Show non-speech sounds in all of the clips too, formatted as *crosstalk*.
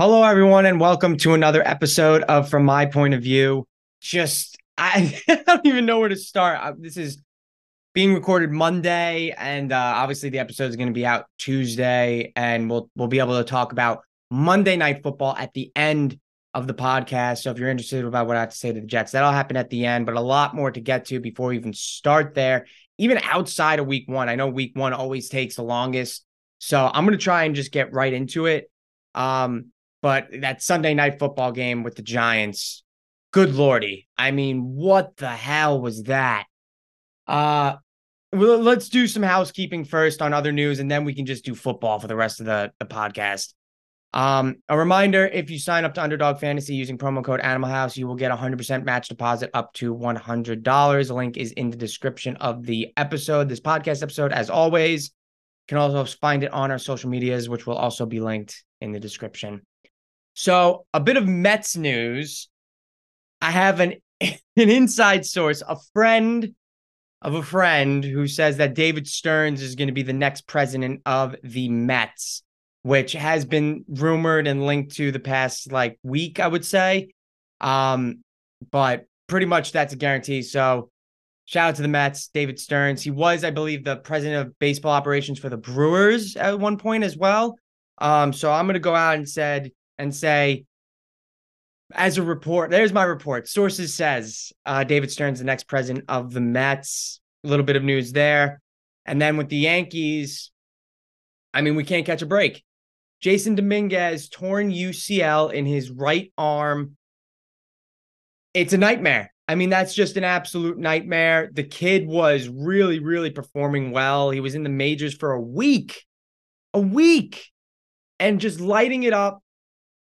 Hello, everyone, and welcome to another episode of From My Point of View. Just, I, *laughs* I don't even know where to start. This is being recorded Monday, and uh, obviously the episode is going to be out Tuesday, and we'll we'll be able to talk about Monday Night Football at the end of the podcast. So if you're interested about what I have to say to the Jets, that'll happen at the end, but a lot more to get to before we even start there. Even outside of Week One, I know Week One always takes the longest, so I'm going to try and just get right into it. Um, but that Sunday night football game with the Giants, good lordy. I mean, what the hell was that? Uh well, let's do some housekeeping first on other news, and then we can just do football for the rest of the, the podcast. Um, a reminder if you sign up to Underdog Fantasy using promo code Animal House, you will get a 100% match deposit up to $100. The link is in the description of the episode, this podcast episode, as always. You can also find it on our social medias, which will also be linked in the description. So, a bit of Mets news. I have an *laughs* an inside source, a friend of a friend who says that David Stearns is going to be the next president of the Mets, which has been rumored and linked to the past like week, I would say. Um, but pretty much that's a guarantee. So, shout out to the Mets, David Stearns. He was, I believe, the president of baseball operations for the Brewers at one point as well. Um, so I'm going to go out and said and say, as a report, there's my report. Sources says uh, David Stearns the next president of the Mets. A little bit of news there. And then with the Yankees, I mean, we can't catch a break. Jasson Dominguez torn UCL in his right arm. It's a nightmare. I mean, that's just an absolute nightmare. The kid was really, really performing well. He was in the majors for a week, a week, and just lighting it up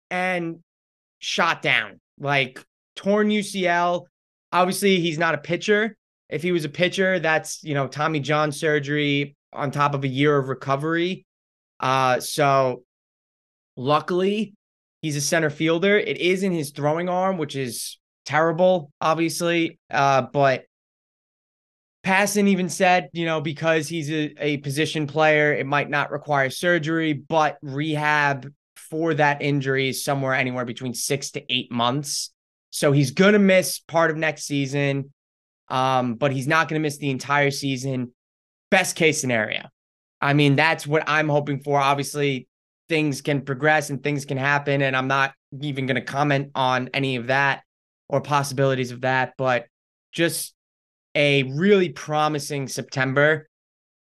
and shot down, like torn UCL. Obviously, he's not a pitcher. If he was a pitcher, that's, you know, Tommy John surgery on top of a year of recovery. Uh, so luckily, he's a center fielder. It is in his throwing arm, which is terrible, obviously. Uh, but Passan even said, you know, because he's a, a position player, it might not require surgery, but rehab for that injury is somewhere anywhere between six to eight months. So he's going to miss part of next season, um, but he's not going to miss the entire season. Best case scenario. I mean, that's what I'm hoping for. Obviously, things can progress and things can happen. And I'm not even going to comment on any of that or possibilities of that, but just a really promising September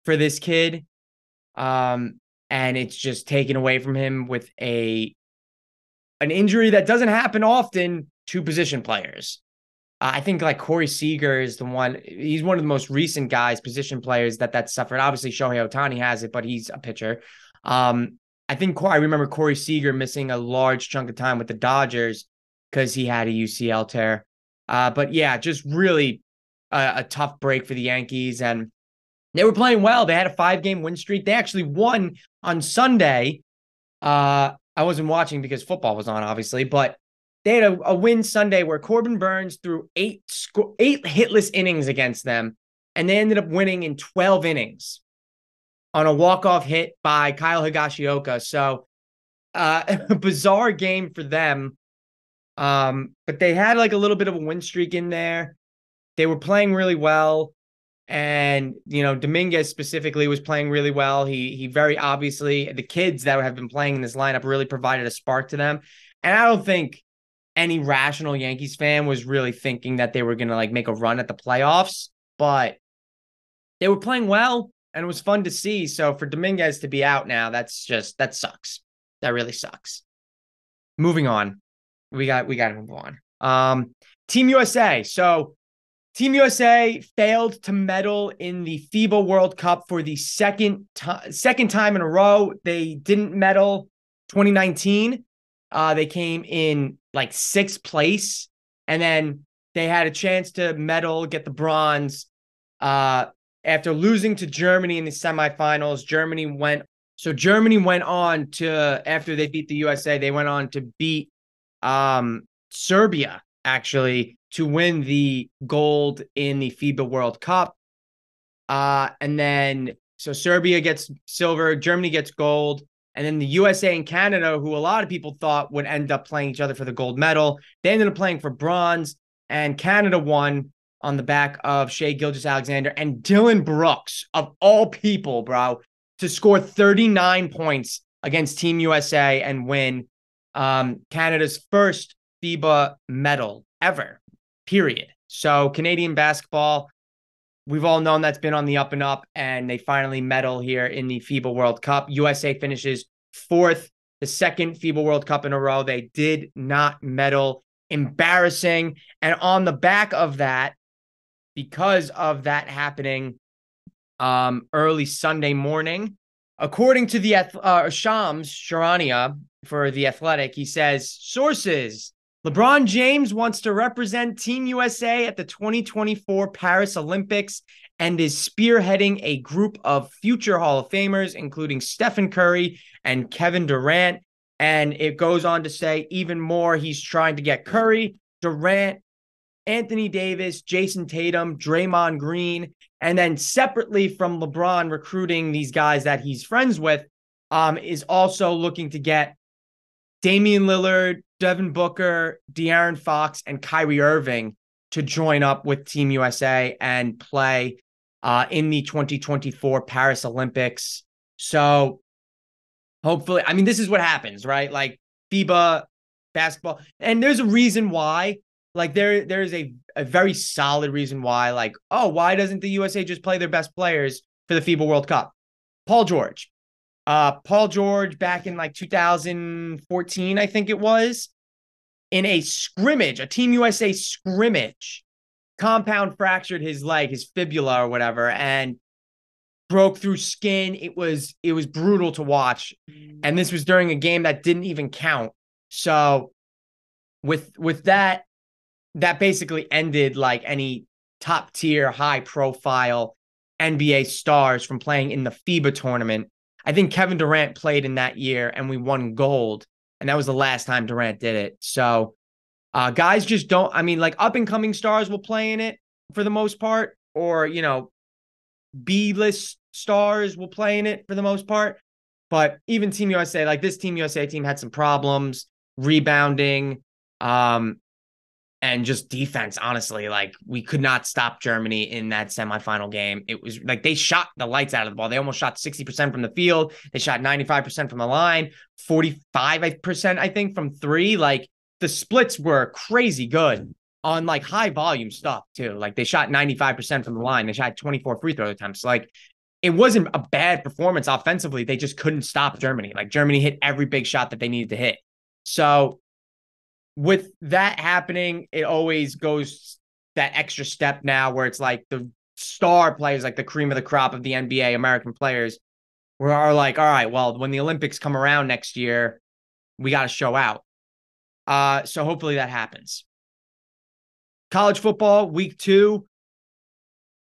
for this kid. Um, and it's just taken away from him with a an injury that doesn't happen often to position players. Uh, I think like Corey Seager is the one. He's one of the most recent guys, position players that that suffered. Obviously, Shohei Ohtani has it, but he's a pitcher. Um, I think I remember Corey Seager missing a large chunk of time with the Dodgers because he had a UCL tear. Uh, but yeah, just really a, a tough break for the Yankees, and they were playing well. They had a five game win streak. They actually won on Sunday. Uh, I wasn't watching because football was on, obviously, but they had a, a win Sunday where Corbin Burnes threw eight sco- eight hitless innings against them, and they ended up winning in 12 innings on a walk-off hit by Kyle Higashioka. So uh, a *laughs* bizarre game for them. Um, but they had like a little bit of a win streak in there. They were playing really well. And you know, Dominguez specifically was playing really well. He he very obviously the kids that have been playing in this lineup really provided a spark to them. And I don't think any rational Yankees fan was really thinking that they were gonna like make a run at the playoffs, but they were playing well and it was fun to see. So for Dominguez to be out now, that's just that sucks. That really sucks. Moving on. We got we got to move on. Um Team USA. So Team USA failed to medal in the FIBA World Cup for the second time second time in a row. They didn't medal 2019. Uh, they came in like sixth place, and then they had a chance to medal, get the bronze. Uh, after losing to Germany in the semifinals, Germany went so Germany went on to after they beat the USA, they went on to beat um, Serbia actually to win the gold in the FIBA World Cup. Uh, and then so Serbia gets silver, Germany gets gold, And then the USA and Canada, who a lot of people thought would end up playing each other for the gold medal, they ended up playing for bronze. And Canada won on the back of Shai Gilgeous-Alexander and Dillon Brooks, of all people, bro, to score 39 points against Team USA and win um, Canada's first FIBA medal ever, period. So, Canadian basketball, we've all known that's been on the up and up, and they finally medal here in the FIBA World Cup. USA finishes fourth, the second FIBA World Cup in a row. They did not medal. Embarrassing. And on the back of that, because of that happening um, early Sunday morning. According to the uh, Shams Charania for the Athletic, he says sources: LeBron James wants to represent Team USA at the 2024 Paris Olympics and is spearheading a group of future Hall of Famers, including Stephen Curry and Kevin Durant. And it goes on to say even more, he's trying to get Curry, Durant, Anthony Davis, Jayson Tatum, Draymond Green, and then separately from LeBron recruiting these guys that he's friends with, um, is also looking to get Damian Lillard, Devin Booker, De'Aaron Fox, and Kyrie Irving to join up with Team USA and play uh, in the 2024 Paris Olympics. So hopefully, I mean, this is what happens, right? Like FIBA basketball, and there's a reason why like there there is a, a very solid reason why like oh why doesn't the USA just play their best players for the FIBA World Cup? Paul George. Uh Paul George back in like 2014 I think it was in a scrimmage, a Team USA scrimmage, compound fractured his leg, his fibula or whatever and broke through skin. It was it was brutal to watch. And this was during a game that didn't even count. So with with that that basically ended like any top tier, high profile NBA stars from playing in the FIBA tournament. I think Kevin Durant played in that year and we won gold. And that was the last time Durant did it. So uh, guys just don't, I mean, like up and coming stars will play in it for the most part, or, you know, B list stars will play in it for the most part. But even Team USA, like this Team USA team had some problems rebounding. Um, and just defense honestly like we could not stop germany in that semifinal game. It was like they shot the lights out of the ball. They almost shot 60% from the field. They shot 95% from the line 45% i think from three. Like the splits were crazy good on like high volume stuff too. Like they shot 95% from the line. They shot 24 free throw attempts. Like it wasn't a bad performance offensively. They just couldn't stop germany. Like germany hit every big shot that they needed to hit. So with that happening, it always goes that extra step now where it's like the star players, like the cream of the crop of the NBA American players, we are like, all right, well, when the Olympics come around next year, we got to show out. Uh, so hopefully that happens. College football, week two.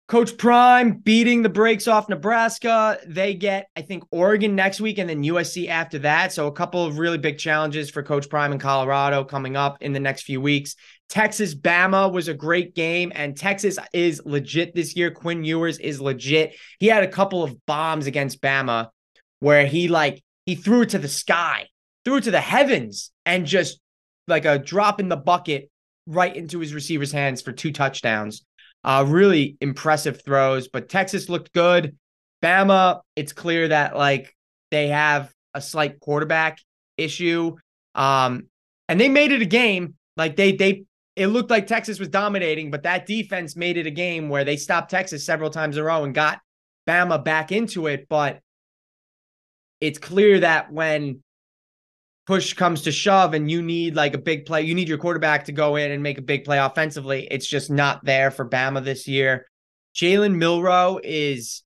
Coach Prime beating the brakes off Nebraska. They get, I think, Oregon next week and then USC after that. So, a couple of really big challenges for Coach Prime in Colorado coming up in the next few weeks. Texas Bama was a great game, and Texas is legit this year. Quinn Ewers is legit. He had a couple of bombs against Bama where he, like, he threw it to the sky, threw it to the heavens, and just like a drop in the bucket right into his receiver's hands for two touchdowns. Uh, really impressive throws, but Texas looked good. Bama, it's clear that like they have a slight quarterback issue. Um, and they made it a game. Like they they it looked like Texas was dominating, but that defense made it a game where they stopped Texas several times in a row and got Bama back into it. But it's clear that when push comes to shove and you need like a big play, you need your quarterback to go in and make a big play offensively. It's just not there for Bama this year. Jalen Milroe is,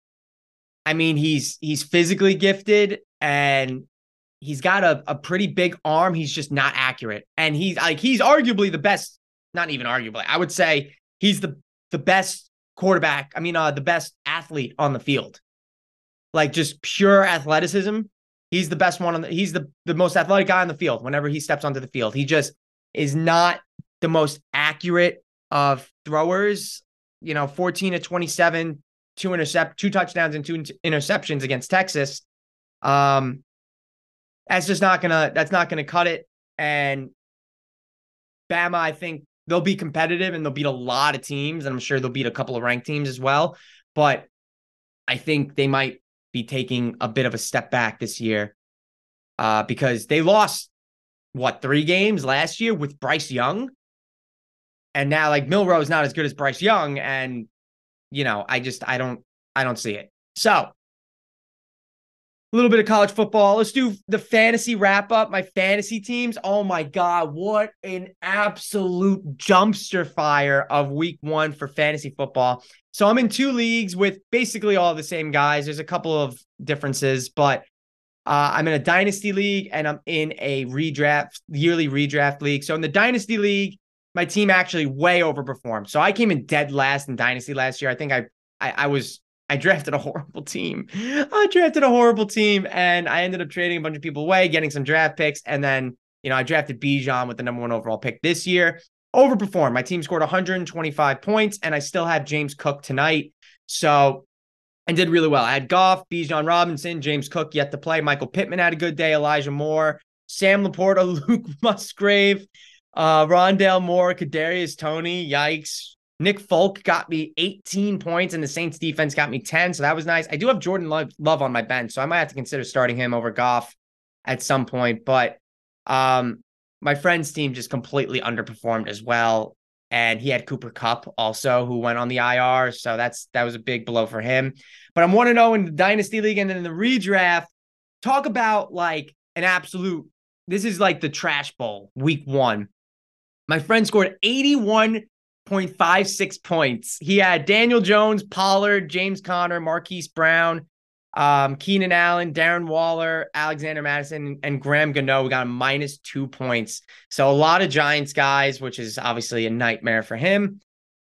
I mean, he's he's physically gifted and he's got a, a pretty big arm. He's just not accurate. And he's like he's arguably the best, not even arguably. I would say he's the the best quarterback. I mean, uh, the best athlete on the field. Like just pure athleticism He's the best one on the he's the, the most athletic guy on the field whenever he steps onto the field. He just is not the most accurate of throwers. You know, 14 to 27, two intercept, two touchdowns and two interceptions against Texas. Um, that's just not gonna that's not gonna cut it. And Bama, I think they'll be competitive and they'll beat a lot of teams, and I'm sure they'll beat a couple of ranked teams as well. But I think they might be taking a bit of a step back this year uh, because they lost what three games last year with Bryce Young, and now like Milroe is not as good as Bryce Young, and you know I just I don't I don't see it. So a little bit of college football. Let's do the fantasy wrap up. My fantasy teams. Oh my God, what an absolute dumpster fire of week one for fantasy football. So I'm in two leagues with basically all the same guys. There's a couple of differences, but uh, I'm in a dynasty league and I'm in a redraft, yearly redraft league. So in the dynasty league, my team actually way overperformed. So I came in dead last in dynasty last year. I think I I, I was I drafted a horrible team. I drafted a horrible team and I ended up trading a bunch of people away, getting some draft picks. And then, you know, I drafted Bijan with the number one overall pick this year. Overperformed. My team scored 125 points and I still have James Cook tonight. So and did really well. I had Goff, Bijan Robinson, James Cook yet to play. Michael Pittman had a good day. Elijah Moore, Sam LaPorta, *laughs* Luke Musgrave, uh, Rondale Moore, Kadarius Toney. Yikes. Nick Folk got me 18 points, and the Saints defense got me 10. So that was nice. I do have Jordan Love, on my bench, so I might have to consider starting him over Goff at some point. But um, my friend's team just completely underperformed as well. And he had Cooper Kupp also, who went on the IR. So that's that was a big blow for him. But I'm 1 0 in the Dynasty League and then in the redraft. Talk about like an absolute, this is like the trash bowl week one. My friend scored 81 0.56 points. He had Daniel Jones, Pollard, James Conner, Marquise Brown, um, Keenan Allen, Darren Waller, Alexander Mattison, and Graham Gano. We got a minus two points. So a lot of Giants guys, which is obviously a nightmare for him.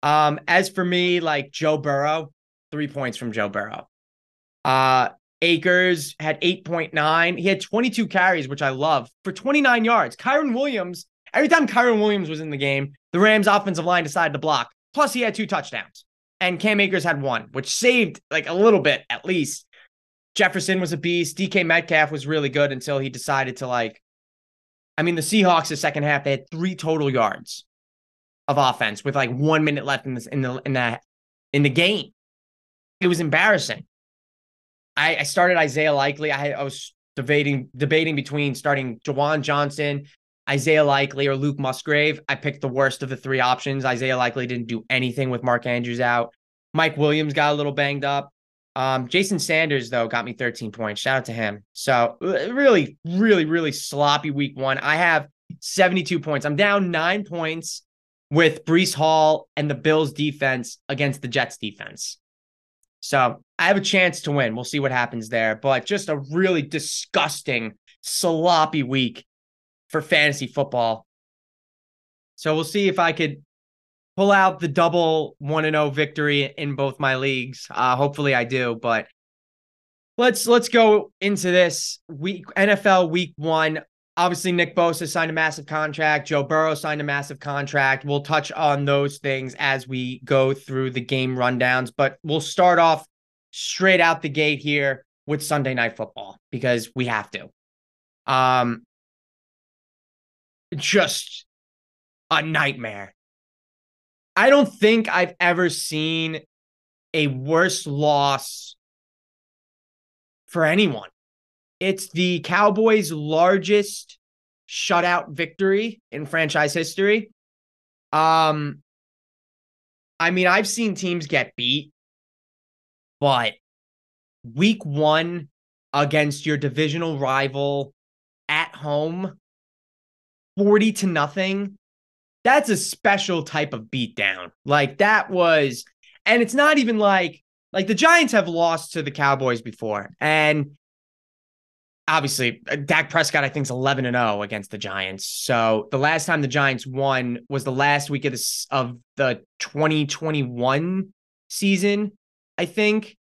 Um, as for me, like Joe Burrow, three points from Joe Burrow. Uh, Akers had 8.9. He had 22 carries, which I love, for 29 yards. Kyren Williams Every time Kyren Williams was in the game, the Rams offensive line decided to block. Plus, he had two touchdowns. And Cam Akers had one, which saved like a little bit at least. Jefferson was a beast. DK Metcalf was really good until he decided to like. I mean, the Seahawks the second half they had three total yards of offense with like one minute left in this in the in that in the game. It was embarrassing. I, I started Isaiah Likely. I, I was debating debating between starting Juwan Johnson, Isaiah Likely or Luke Musgrave. I picked the worst of the three options. Isaiah Likely didn't do anything with Mark Andrews out. Mike Williams got a little banged up. Um, Jason Sanders, though, got me 13 points. Shout out to him. So, uh, really, really, really sloppy week one. I have 72 points. I'm down nine points with Breece Hall and the Bills defense against the Jets defense. So, I have a chance to win. We'll see what happens there. But just a really disgusting, sloppy week for fantasy football. So we'll see if I could pull out the double 1 and 0 victory in both my leagues. Uh, hopefully I do, but let's let's go into this week NFL week 1. Obviously Nick Bosa signed a massive contract, Joe Burrow signed a massive contract. We'll touch on those things as we go through the game rundowns, but we'll start off straight out the gate here with Sunday night football because we have to. Um just a nightmare. I don't think I've ever seen a worse loss for anyone. It's the Cowboys' largest shutout victory in franchise history. Um, I mean, I've seen teams get beat, but week one against your divisional rival at home 40 to nothing, that's a special type of beatdown. Like that was, and it's not even like, like the Giants have lost to the Cowboys before. And obviously, uh, Dak Prescott, I think, is 11 and 0 against the Giants. So the last time the Giants won was the last week of the, of the 2021 season, I think.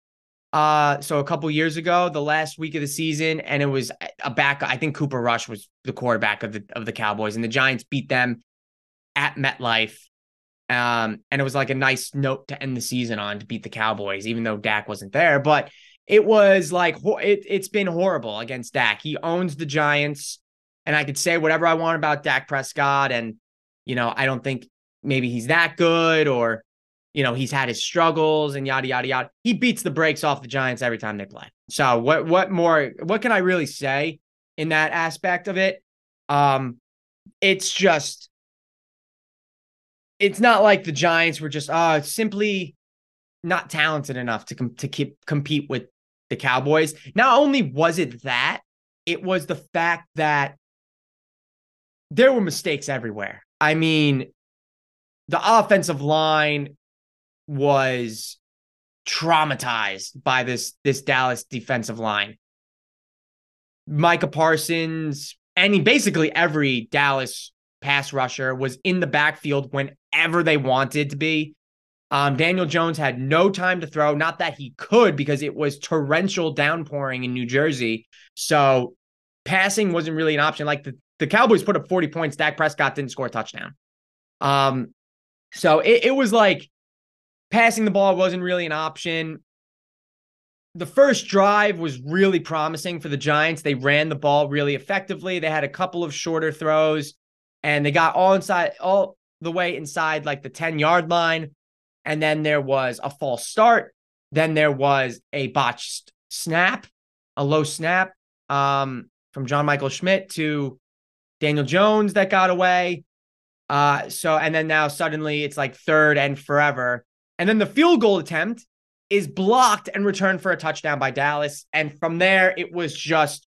Uh, so a couple years ago, the last week of the season, and it was a back. I think Cooper Rush was the quarterback of the of the Cowboys, and the Giants beat them at MetLife. Um, and it was like a nice note to end the season on to beat the Cowboys, even though Dak wasn't there. But it was like it, it's been horrible against Dak. He owns the Giants, and I could say whatever I want about Dak Prescott, and you know I don't think maybe he's that good, or you know he's had his struggles and yada yada yada. He beats the brakes off the Giants every time they play. So what what more? What can I really say in that aspect of it? Um, it's just it's not like the Giants were just uh simply not talented enough to com- to keep compete with the Cowboys. Not only was it that, it was the fact that there were mistakes everywhere. I mean, the offensive line was traumatized by this this Dallas defensive line. Micah Parsons, and basically every Dallas pass rusher was in the backfield whenever they wanted to be. Um, Daniel Jones had no time to throw. Not that he could, because it was torrential downpouring in New Jersey. So passing wasn't really an option. Like the, the Cowboys put up 40 points. Dak Prescott didn't score a touchdown. Um, so it, it was like passing the ball wasn't really an option. The first drive was really promising for the Giants. They ran the ball really effectively. They had a couple of shorter throws and they got all inside, all the way inside like the 10 yard line and then there was a false start. Then there was a botched snap, a low snap um, from John Michael Schmitz to Daniel Jones that got away. Uh, so, and then now suddenly it's like third and forever. And then the field goal attempt is blocked and returned for a touchdown by Dallas. And from there, it was just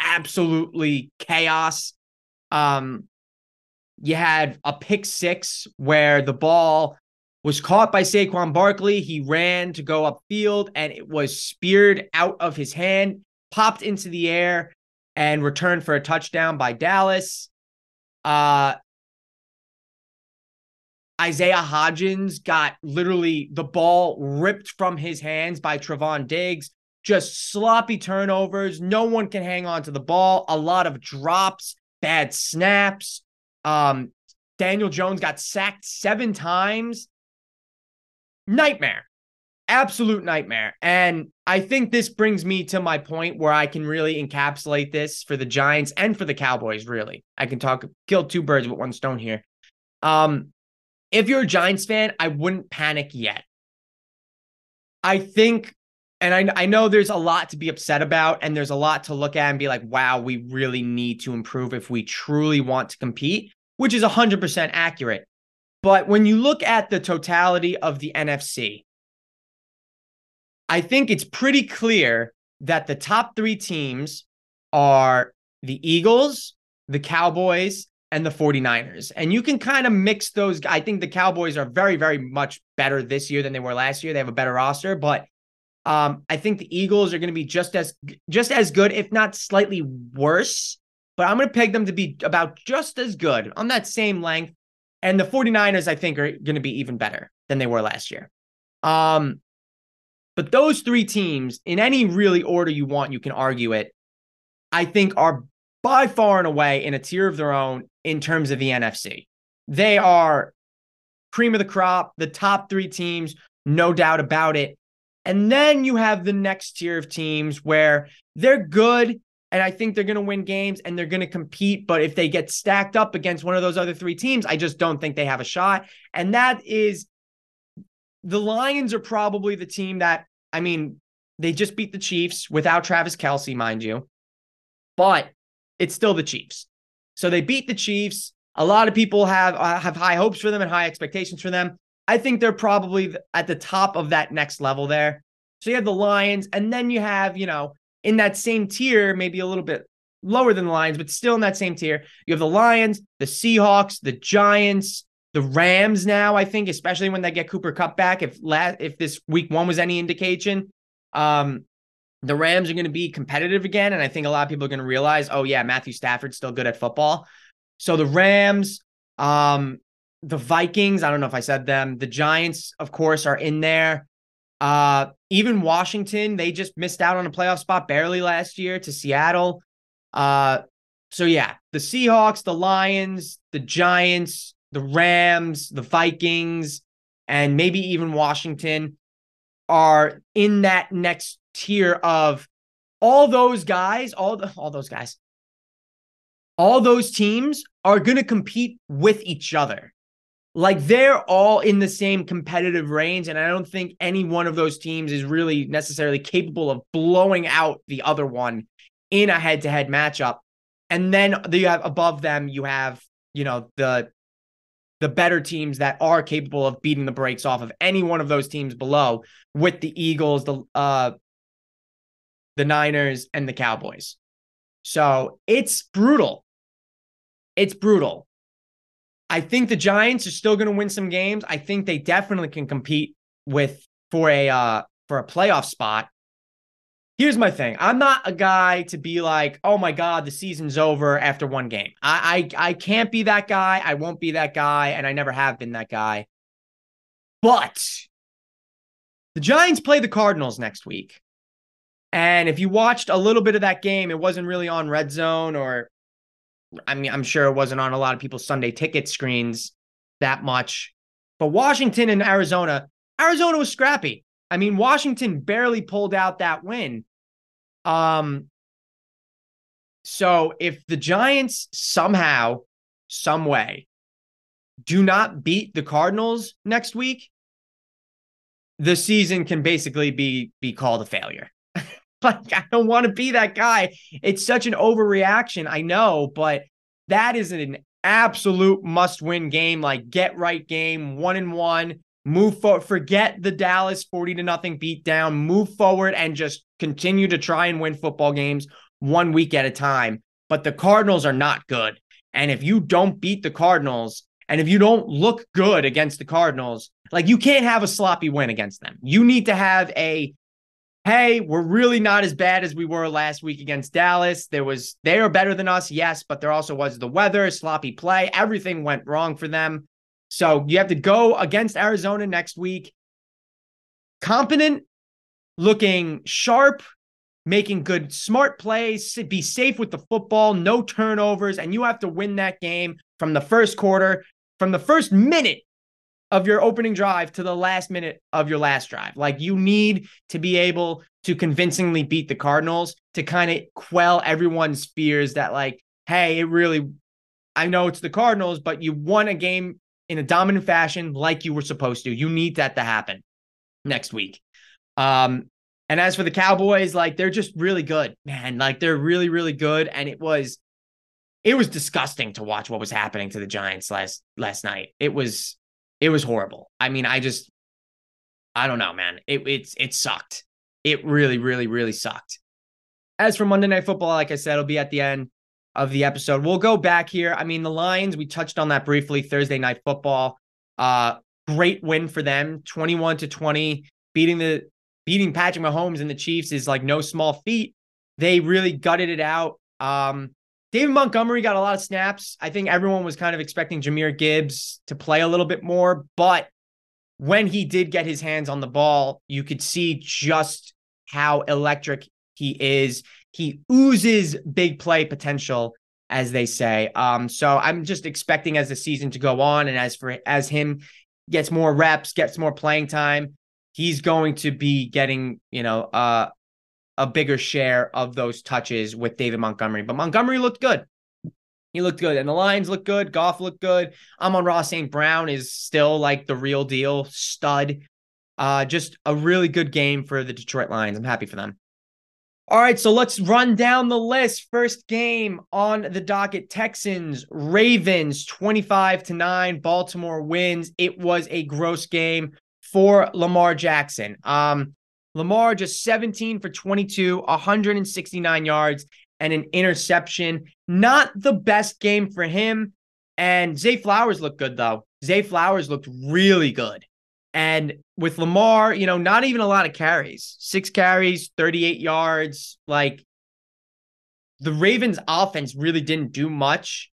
absolutely chaos. Um, you had a pick six where the ball was caught by Saquon Barkley. He ran to go upfield and it was speared out of his hand, popped into the air, and returned for a touchdown by Dallas. Uh, Isaiah Hodgins got literally the ball ripped from his hands by Trevon Diggs. Just sloppy turnovers. No one can hang on to the ball. A lot of drops, bad snaps. Um, Daniel Jones got sacked seven times nightmare absolute nightmare. And I think this brings me to my point where I can really encapsulate this for the Giants and for the Cowboys, really. I can talk kill two birds with one stone here. Um, if you're a Giants fan, I wouldn't panic yet. I think, and I, I know there's a lot to be upset about, and there's a lot to look at and be like, wow, we really need to improve if we truly want to compete, which is 100% accurate. But when you look at the totality of the NFC, I think it's pretty clear that the top three teams are the Eagles, the Cowboys, and the 49ers. And you can kind of mix those. I think the Cowboys are very, very much better this year than they were last year. They have a better roster, but um, I think the Eagles are going to be just as just as good, if not slightly worse. But I'm going to peg them to be about just as good on that same length. And the 49ers, I think, are going to be even better than they were last year. Um, but those three teams, in any really order you want, you can argue it, I think are by far and away in a tier of their own in terms of the NFC. They are cream of the crop, the top three teams, no doubt about it. And then you have the next tier of teams where they're good and I think they're going to win games and they're going to compete. But if they get stacked up against one of those other three teams, I just don't think they have a shot. And that is the Lions are probably the team that, I mean, they just beat the Chiefs without Travis Kelce, mind you, but it's still the Chiefs. So they beat the Chiefs. A lot of people have uh, have high hopes for them and high expectations for them. I think they're probably at the top of that next level there. So you have the Lions, and then you have, you know, in that same tier, maybe a little bit lower than the Lions, but still in that same tier. You have the Lions, the Seahawks, the Giants, the Rams now, I think, especially when they get Cooper Kupp back. If last if this week one was any indication, um, the Rams are going to be competitive again. And I think a lot of people are going to realize, oh, yeah, Matthew Stafford's still good at football. So the Rams, um, the Vikings, I don't know if I said them. The Giants, of course, are in there. Uh, even Washington, they just missed out on a playoff spot barely last year to Seattle. Uh, so yeah, the Seahawks, the Lions, the Giants, the Rams, the Vikings, and maybe even Washington are in that next tier of all those guys, all the, all those guys, all those teams are going to compete with each other. Like they're all in the same competitive range. And I don't think any one of those teams is really necessarily capable of blowing out the other one in a head to head matchup. And then you have above them, you have, you know, the the better teams that are capable of beating the brakes off of any one of those teams below with the Eagles, the uh the Niners and the Cowboys. So it's brutal. It's brutal. I think the Giants are still going to win some games. I think they definitely can compete with for a uh for a playoff spot. Here's my thing. I'm not a guy to be like, "Oh my god, the season's over after one game." I I I can't be that guy. I won't be that guy and I never have been that guy. But the Giants play the Cardinals next week. And if you watched a little bit of that game, it wasn't really on Red Zone or I mean, I'm sure it wasn't on a lot of people's Sunday ticket screens that much. But Washington and Arizona, Arizona was scrappy. I mean, Washington barely pulled out that win. Um, so if the Giants somehow, some way, do not beat the Cardinals next week, the season can basically be be called a failure. *laughs* like I don't want to be that guy. It's such an overreaction, I know, but that is an absolute must-win game, like get right game, one and one. Move forward, forget the Dallas 40 to nothing beat down, move forward and just continue to try and win football games one week at a time. But the Cardinals are not good. And if you don't beat the Cardinals, and if you don't look good against the Cardinals, like you can't have a sloppy win against them. You need to have a hey, we're really not as bad as we were last week against Dallas. There was they are better than us, yes, but there also was the weather, sloppy play, everything went wrong for them. So you have to go against Arizona next week. Competent, looking sharp, making good smart plays, be safe with the football, no turnovers, and you have to win that game from the first quarter, from the first minute of your opening drive to the last minute of your last drive. Like you need to be able to convincingly beat the Cardinals to kind of quell everyone's fears that like, hey, it really I know it's the Cardinals, but you won a game in a dominant fashion like you were supposed to. You need that to happen next week. Um and as for the Cowboys, like they're just really good, man. Like they're really really good and it was it was disgusting to watch what was happening to the Giants last last night. It was it was horrible. I mean, I just, I don't know, man. It it's it sucked. It really, really, really sucked. As for Monday Night Football, like I said, it'll be at the end of the episode. We'll go back here. I mean, the Lions, we touched on that briefly. Thursday Night Football, uh, great win for them, twenty-one to twenty, beating the beating Patrick Mahomes and the Chiefs is like no small feat. They really gutted it out. Um, David Montgomery got a lot of snaps. I think everyone was kind of expecting Jahmyr Gibbs to play a little bit more, but when he did get his hands on the ball, you could see just how electric he is. He oozes big play potential, as they say. Um, so I'm just expecting as the season to go on, and as for as him gets more reps, gets more playing time, he's going to be getting, you know, uh, a bigger share of those touches with David Montgomery. But Montgomery looked good. He looked good. And the Lions looked good. Goff looked good. Amon-Ra St. Brown is still like the real deal stud. Uh, just a really good game for the Detroit Lions. I'm happy for them. All right, so let's run down the list. First game on the docket Texans, Ravens 25 to 9. Baltimore wins. It was a gross game for Lamar Jackson. Um, Lamar just 17 for 22, 169 yards and an interception. Not the best game for him. And Zay Flowers looked good, though. Zay Flowers looked really good. And with Lamar, you know, not even a lot of carries, six carries, 38 yards. Like the Ravens offense really didn't do much.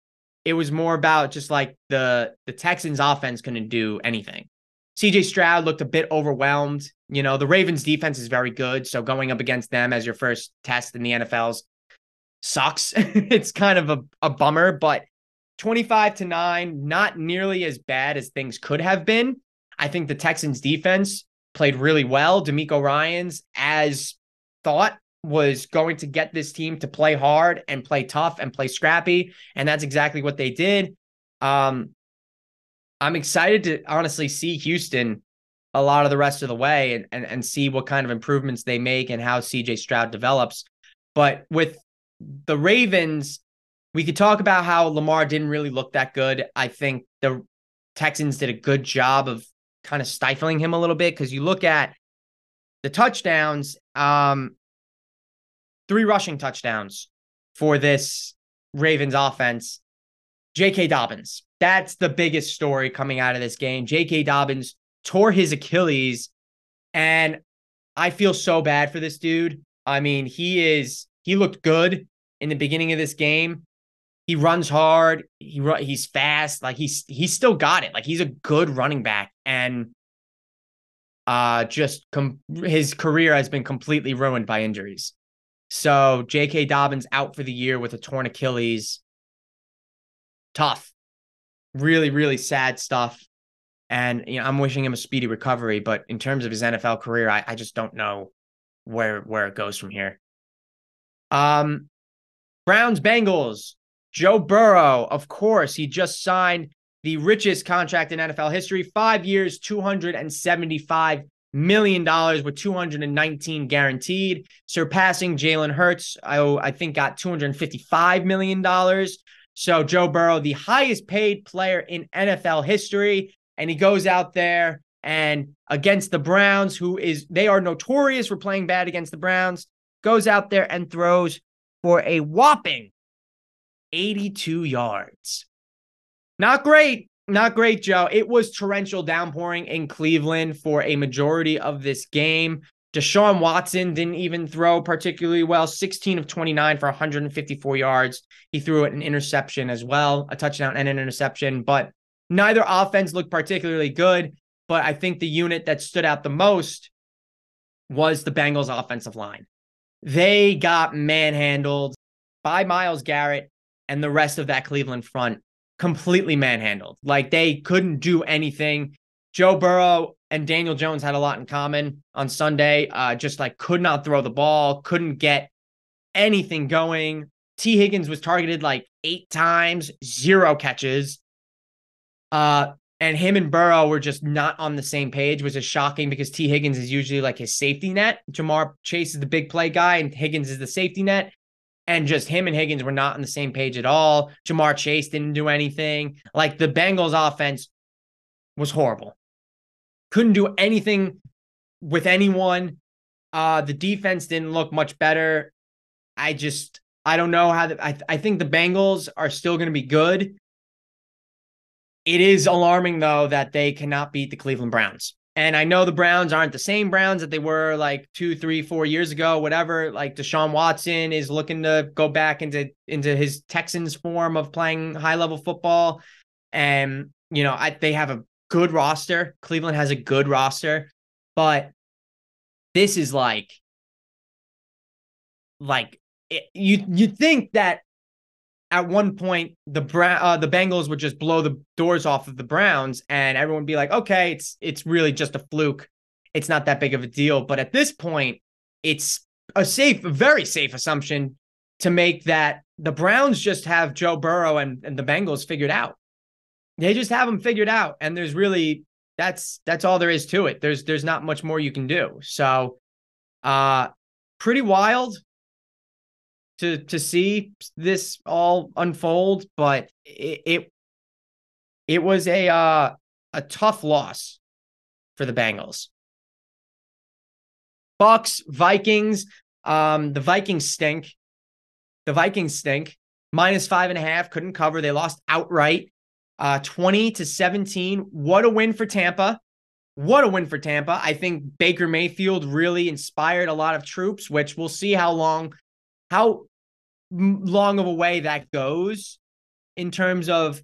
It was more about just like the the Texans offense couldn't do anything. CJ Stroud looked a bit overwhelmed. You know, the Ravens defense is very good. So going up against them as your first test in the NFL's sucks. *laughs* it's kind of a, a bummer, but 25 to 9, not nearly as bad as things could have been. I think the Texans defense played really well. DeMeco Ryans as thought was going to get this team to play hard and play tough and play scrappy. And that's exactly what they did. Um, I'm excited to honestly see Houston a lot of the rest of the way and, and, and see what kind of improvements they make and how CJ Stroud develops. But with the Ravens, we could talk about how Lamar didn't really look that good. I think the Texans did a good job of kind of stifling him a little bit because you look at the touchdowns, um, three rushing touchdowns for this Ravens offense. J.K. Dobbins. That's the biggest story coming out of this game. J.K. Dobbins tore his Achilles. And I feel so bad for this dude. I mean, he is, he looked good in the beginning of this game. He runs hard. He he's fast. Like he's he's still got it. Like he's a good running back, and uh, just com- his career has been completely ruined by injuries. So J.K. Dobbins out for the year with a torn Achilles. Tough, really, really sad stuff. And you know, I'm wishing him a speedy recovery. But in terms of his NFL career, I, I just don't know where where it goes from here. Um, Browns Bengals. Joe Burrow, of course, he just signed the richest contract in NFL history, five years, two hundred and seventy-five million dollars with 219 guaranteed, surpassing Jalen Hurts. I, I think got 255 million dollars. So Joe Burrow, the highest paid player in NFL history, and he goes out there and against the Browns, who is they are notorious for playing bad against the Browns, goes out there and throws for a whopping 82 yards. Not great. Not great, Joe. It was torrential downpouring in Cleveland for a majority of this game. Deshaun Watson didn't even throw particularly well, 16 of 29 for 154 yards. He threw an interception as well, a touchdown and an interception, but Neither offense looked particularly good, but I think the unit that stood out the most was the Bengals offensive line. They got manhandled by Myles Garrett and the rest of that Cleveland front completely manhandled. Like they couldn't do anything. Joe Burrow and Daniel Jones had a lot in common on Sunday. Uh, just like could not throw the ball, couldn't get anything going. Tee Higgins was targeted like eight times, zero catches. Uh, and him and Burrow were just not on the same page, which is shocking because Tee Higgins is usually like his safety net. Ja'Marr Chase is the big play guy, and Higgins is the safety net. And just him and Higgins were not on the same page at all. Ja'Marr Chase didn't do anything. Like the Bengals offense was horrible. Couldn't do anything with anyone. Uh, the defense didn't look much better. I just I don't know how the, I I think the Bengals are still going to be good. It is alarming though that they cannot beat the Cleveland Browns. And I know the Browns aren't the same Browns that they were like two, three, four years ago, whatever. Like Deshaun Watson is looking to go back into into his Texans form of playing high level football. And you know, I, they have a good roster. Cleveland has a good roster, but this is like, like it, you you think that at one point the Brown uh, the Bengals would just blow the doors off of the Browns and everyone would be like, okay, it's it's really just a fluke. It's not that big of a deal. But at this point, it's a safe, very safe assumption to make that the Browns just have Joe Burrow and, and the Bengals figured out. They just have them figured out. And there's really that's that's all there is to it. There's there's not much more you can do. So uh pretty wild to to see this all unfold, but it it, it was a uh, a tough loss for the Bengals. Bucs, Vikings. Um, the Vikings stink. The Vikings stink. Minus five and a half, couldn't cover. They lost outright. Uh, 20 to 17. What a win for Tampa. What a win for Tampa. I think Baker Mayfield really inspired a lot of troops, which we'll see how long how long of a way that goes in terms of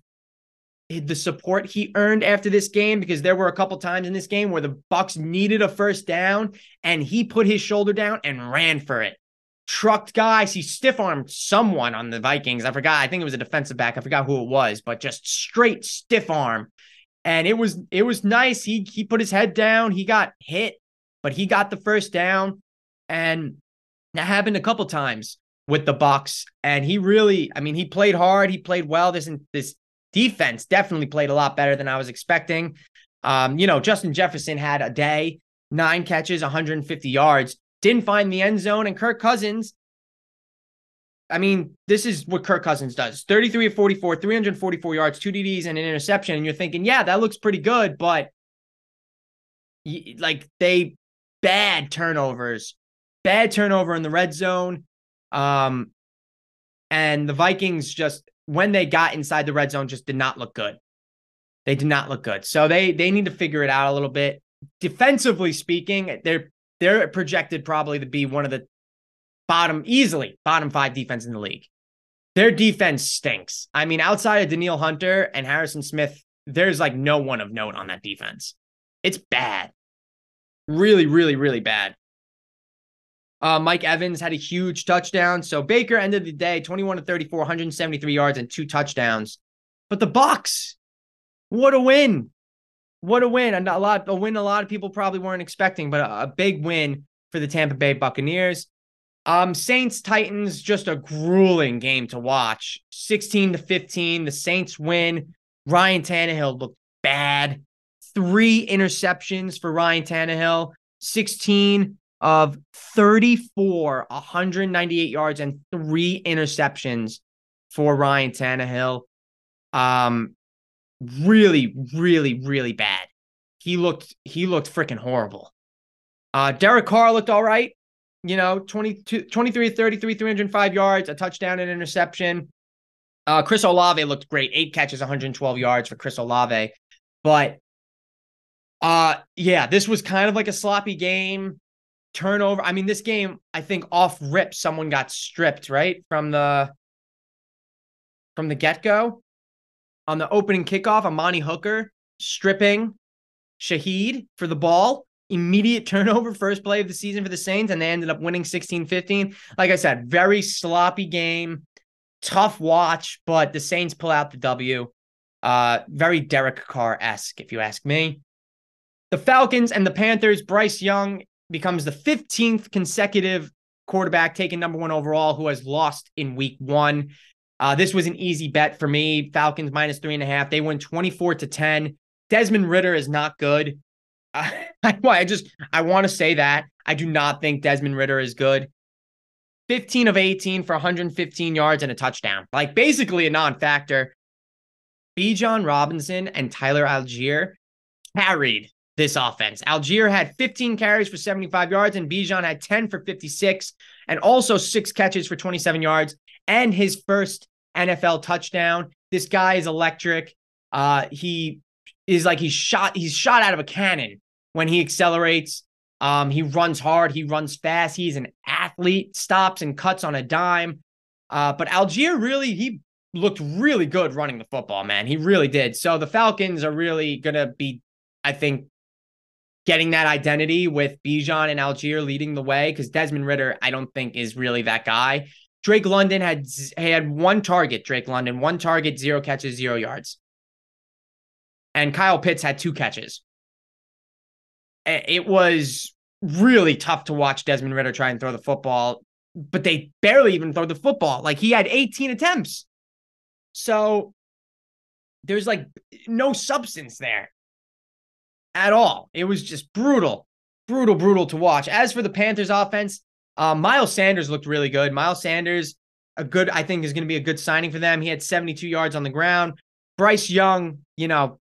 the support he earned after this game because there were a couple times in this game where the Bucs needed a first down and he put his shoulder down and ran for it trucked guys he stiff armed someone on the vikings. I forgot i think it was a defensive back. I forgot who it was but just straight stiff arm. And it was it was nice. He he put his head down. He got hit but he got the first down. And That happened a couple times with the Bucs, and he really, I mean, he played hard, he played well. This this defense definitely played a lot better than I was expecting. Um, you know, Justin Jefferson had a day, nine catches, 150 yards, didn't find the end zone, and Kirk Cousins. I mean, this is what Kirk Cousins does 33 of 44, 344 yards, two TDs, and an interception. And you're thinking, yeah, that looks pretty good, but like they bad turnovers, bad turnover in the red zone. Um, and the Vikings just when they got inside the red zone just did not look good. They did not look good. So they they need to figure it out a little bit. Defensively speaking, they're they're projected probably to be one of the bottom easily bottom 5 defense in the league. Their defense stinks. I mean, outside of Danielle Hunter and Harrison Smith, there's like no one of note on that defense. It's bad. Really, really, really bad. Uh, Mike Evans had a huge touchdown. So Baker ended the day 21 to 34, 173 yards and two touchdowns. But the Bucs, what a win. What a win. And a lot a win a lot of people probably weren't expecting, but a, a big win for the Tampa Bay Buccaneers. Um, Saints Titans, just a grueling game to watch. 16 to 15. The Saints win. Ryan Tannehill looked bad. Three interceptions for Ryan Tannehill. 16 of 34, 198 yards and three interceptions for Ryan Tannehill. Um, really, really, really bad. He looked he looked freaking horrible. Uh, Derek Carr looked all right. You know, 22, 23 33, 305 yards, a touchdown and interception. Uh, Chris Olave looked great. Eight catches, 112 yards for Chris Olave. But uh yeah, this was kind of like a sloppy game turnover. I mean, this game, I think off rip, someone got stripped, right? From the from the get-go. On the opening kickoff, Amani Hooker stripping Shaheed for the ball. Immediate *laughs* turnover, first play of the season for the Saints, and they ended up winning 16-15. Like I said, very sloppy game, tough watch, but the Saints pull out the W. Uh, very Derek Carr-esque, if you ask me. The Falcons and the Panthers, Bryce Young becomes the 15th consecutive quarterback taken number one overall who has lost in week one. Uh, this was an easy bet for me. Falcons minus three and a half. They win 24 to 10. Desmond Ridder is not good. *laughs* Uh, I just, I want to say that. I do not think Desmond Ridder is good. 15 of 18 for 115 yards and a touchdown. Like basically a non factor. Bijan Robinson and Tyler Allgeier carried this offense. Allgeier had 15 carries for 75 yards, and Bijan had 10 for 56, and also six catches for 27 yards, and his first NFL touchdown. This guy is electric. Uh, he is like he's shot, he's shot out of a cannon when he accelerates. Um, he runs hard, he runs fast, he's an athlete, stops and cuts on a dime. Uh, but Allgeier really, he looked really good running the football, man. He really did. So the Falcons are really gonna be, I think, getting that identity with Bijan and Allgeier leading the way because Desmond Ridder, I don't think is really that guy. Drake London had had one target. Drake London one target, zero catches, zero yards, and Kyle Pitts had two catches. It was really tough to watch Desmond Ridder try and throw the football, but they barely even throw the football. Like he had 18 attempts, so there's like no substance there at all. It was just brutal, brutal, brutal to watch. As for the Panthers offense, uh, Miles Sanders looked really good. Miles Sanders, a good, I think, is going to be a good signing for them. He had 72 yards on the ground. Bryce Young, you know,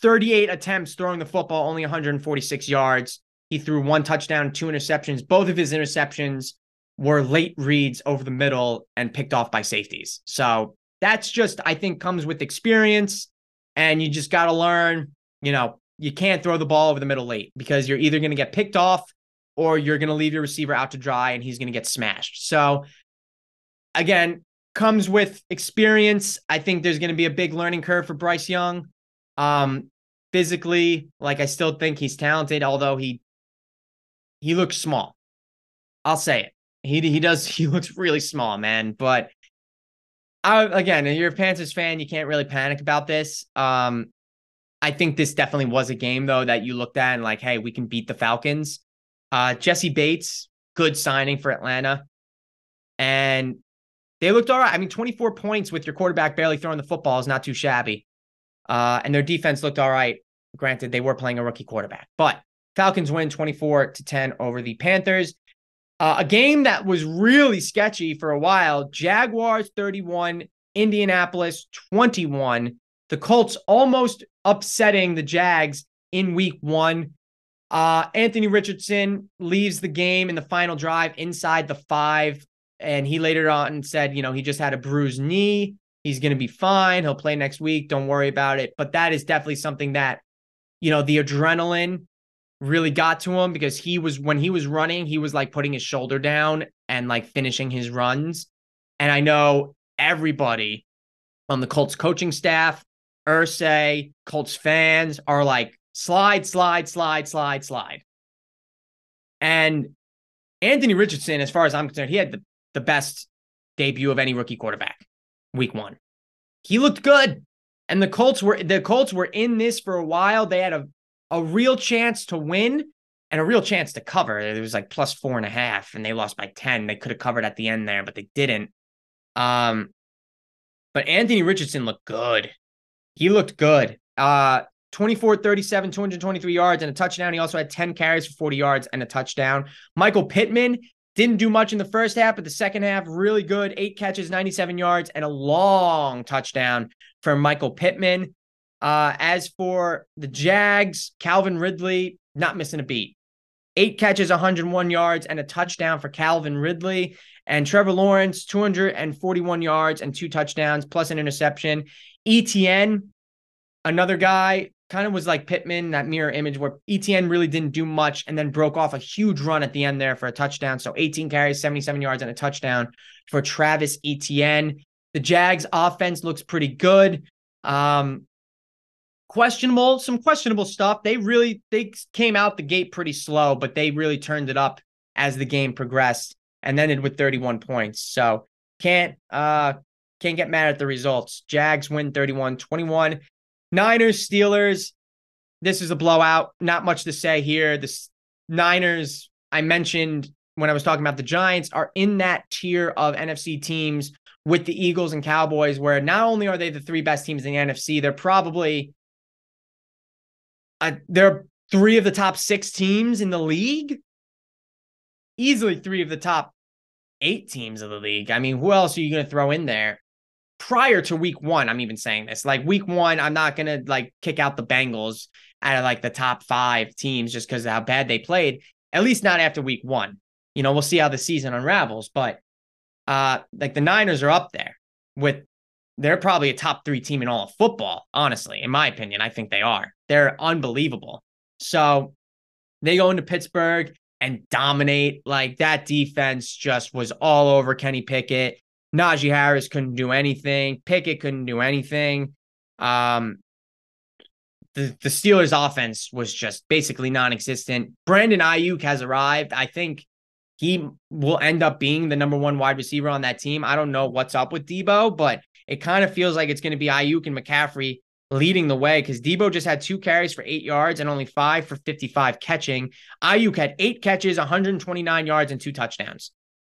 38 attempts throwing the football, only 146 yards. He threw one touchdown, two interceptions. Both of his interceptions were late reads over the middle and picked off by safeties. So that's just, I think, comes with experience. And you just got to learn, you know, you can't throw the ball over the middle late because you're either going to get picked off or you're going to leave your receiver out to dry and he's going to get smashed. So, again, comes with experience. I think there's going to be a big learning curve for Bryce Young. Um, physically, like I still think he's talented, although he he looks small. I'll say it. He he does *laughs* he looks really small, man. But I, again, if you're a Panthers fan, you can't really panic about this. Um, I think this definitely was a game though that you looked at and like, hey, we can beat the Falcons. Uh, Jessie Bates, good signing for Atlanta. and they looked all right. I mean, 24 points with your quarterback barely throwing the football is not too shabby. Uh, and their defense looked all right. Granted, they were playing a rookie quarterback, but Falcons win 24 to 10 over the Panthers. Uh, a game that was really sketchy for a while. Jaguars 31, Indianapolis 21. The Colts almost upsetting the Jags in week one. Uh, Anthony Richardson leaves the game in the final drive inside the five. And he later on said, you know, he just had a bruised knee. He's going to be fine. He'll play next week. Don't worry about it. But that is definitely something that, you know, the adrenaline really got to him because he was, when he was running, he was like putting his shoulder down and like finishing his runs. And I know everybody on the Colts coaching staff, Irsay, Colts fans are like, slide, slide, slide, slide, slide. And Anthony Richardson, as far as I'm concerned, he had the, the best debut of any rookie quarterback week one. He looked good. And the Colts were the Colts were in this for a while. They had a, a real chance to win and a real chance to cover. It was like plus four and a half, and they lost by 10. They could have covered at the end there, but they didn't. Um, but Anthony Richardson looked good. He looked good. Uh, 24 37, 223 yards and a touchdown. He also had 10 carries for 40 yards and a touchdown. Michael Pittman didn't do much in the first half, but the second half, really good. Eight catches, 97 yards, and a long touchdown from Michael Pittman. Uh, as for the Jags, Calvin Ridley, not missing a beat. Eight catches, 101 yards, and a touchdown for Calvin Ridley. And Trevor Lawrence, 241 yards and two touchdowns, plus an interception. Etienne, another guy kind of was like Pittman, that mirror image where Etienne really didn't do much and then broke off a huge run at the end there for a touchdown. So 18 carries, 77 yards, and a touchdown for Travis Etienne. The Jags offense looks pretty good. Um, questionable, some questionable stuff. They really they came out the gate pretty slow, but they really turned it up as the game progressed and ended with 31 points. So can't uh can't get mad at the results. Jags win 31-21. Niners, Steelers. This is a blowout. Not much to say here. The Niners, I mentioned when I was talking about the Giants, are in that tier of NFC teams with the Eagles and Cowboys, where not only are they the three best teams in the NFC, they're probably uh, they're three of the top six teams in the league. Easily three of the top eight teams of the league. I mean, who else are you going to throw in there? Prior to week one, I'm even saying this. Like week one, I'm not gonna like kick out the Bengals out of like the top five teams just because of how bad they played. At least not after week one. You know, we'll see how the season unravels. But uh like the Niners are up there with they're probably a top three team in all of football, honestly, in my opinion. I think they are. They're unbelievable. So they go into Pittsburgh and dominate. Like that defense just was all over Kenny Pickett. Najee Harris couldn't do anything. Pickett couldn't do anything. Um, the, the Steelers offense was just basically non-existent. Brandon Aiyuk has arrived. I think he will end up being the number one wide receiver on that team. I don't know what's up with Debo, but it kind of feels like it's going to be Aiyuk and McCaffrey leading the way because Debo just had two carries for eight yards and only five for 55 catching. Aiyuk had eight catches, 129 yards, and two touchdowns.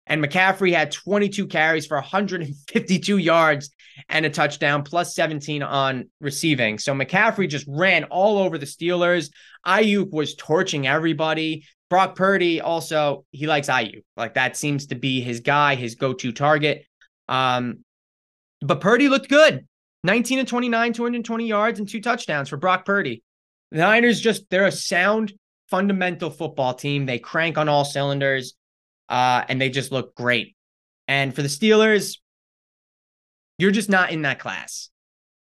And McCaffrey had 22 carries for 152 yards and a touchdown, plus 17 on receiving. So McCaffrey just ran all over the Steelers. Aiyuk was torching everybody. Brock Purdy also, he likes Aiyuk. Like that seems to be his guy, his go-to target. Um, but Purdy looked good. 19 and 29, 220 yards and two touchdowns for Brock Purdy. The Niners just, they're a sound, fundamental football team. They crank on all cylinders uh, and they just look great. And for the Steelers, you're just not in that class.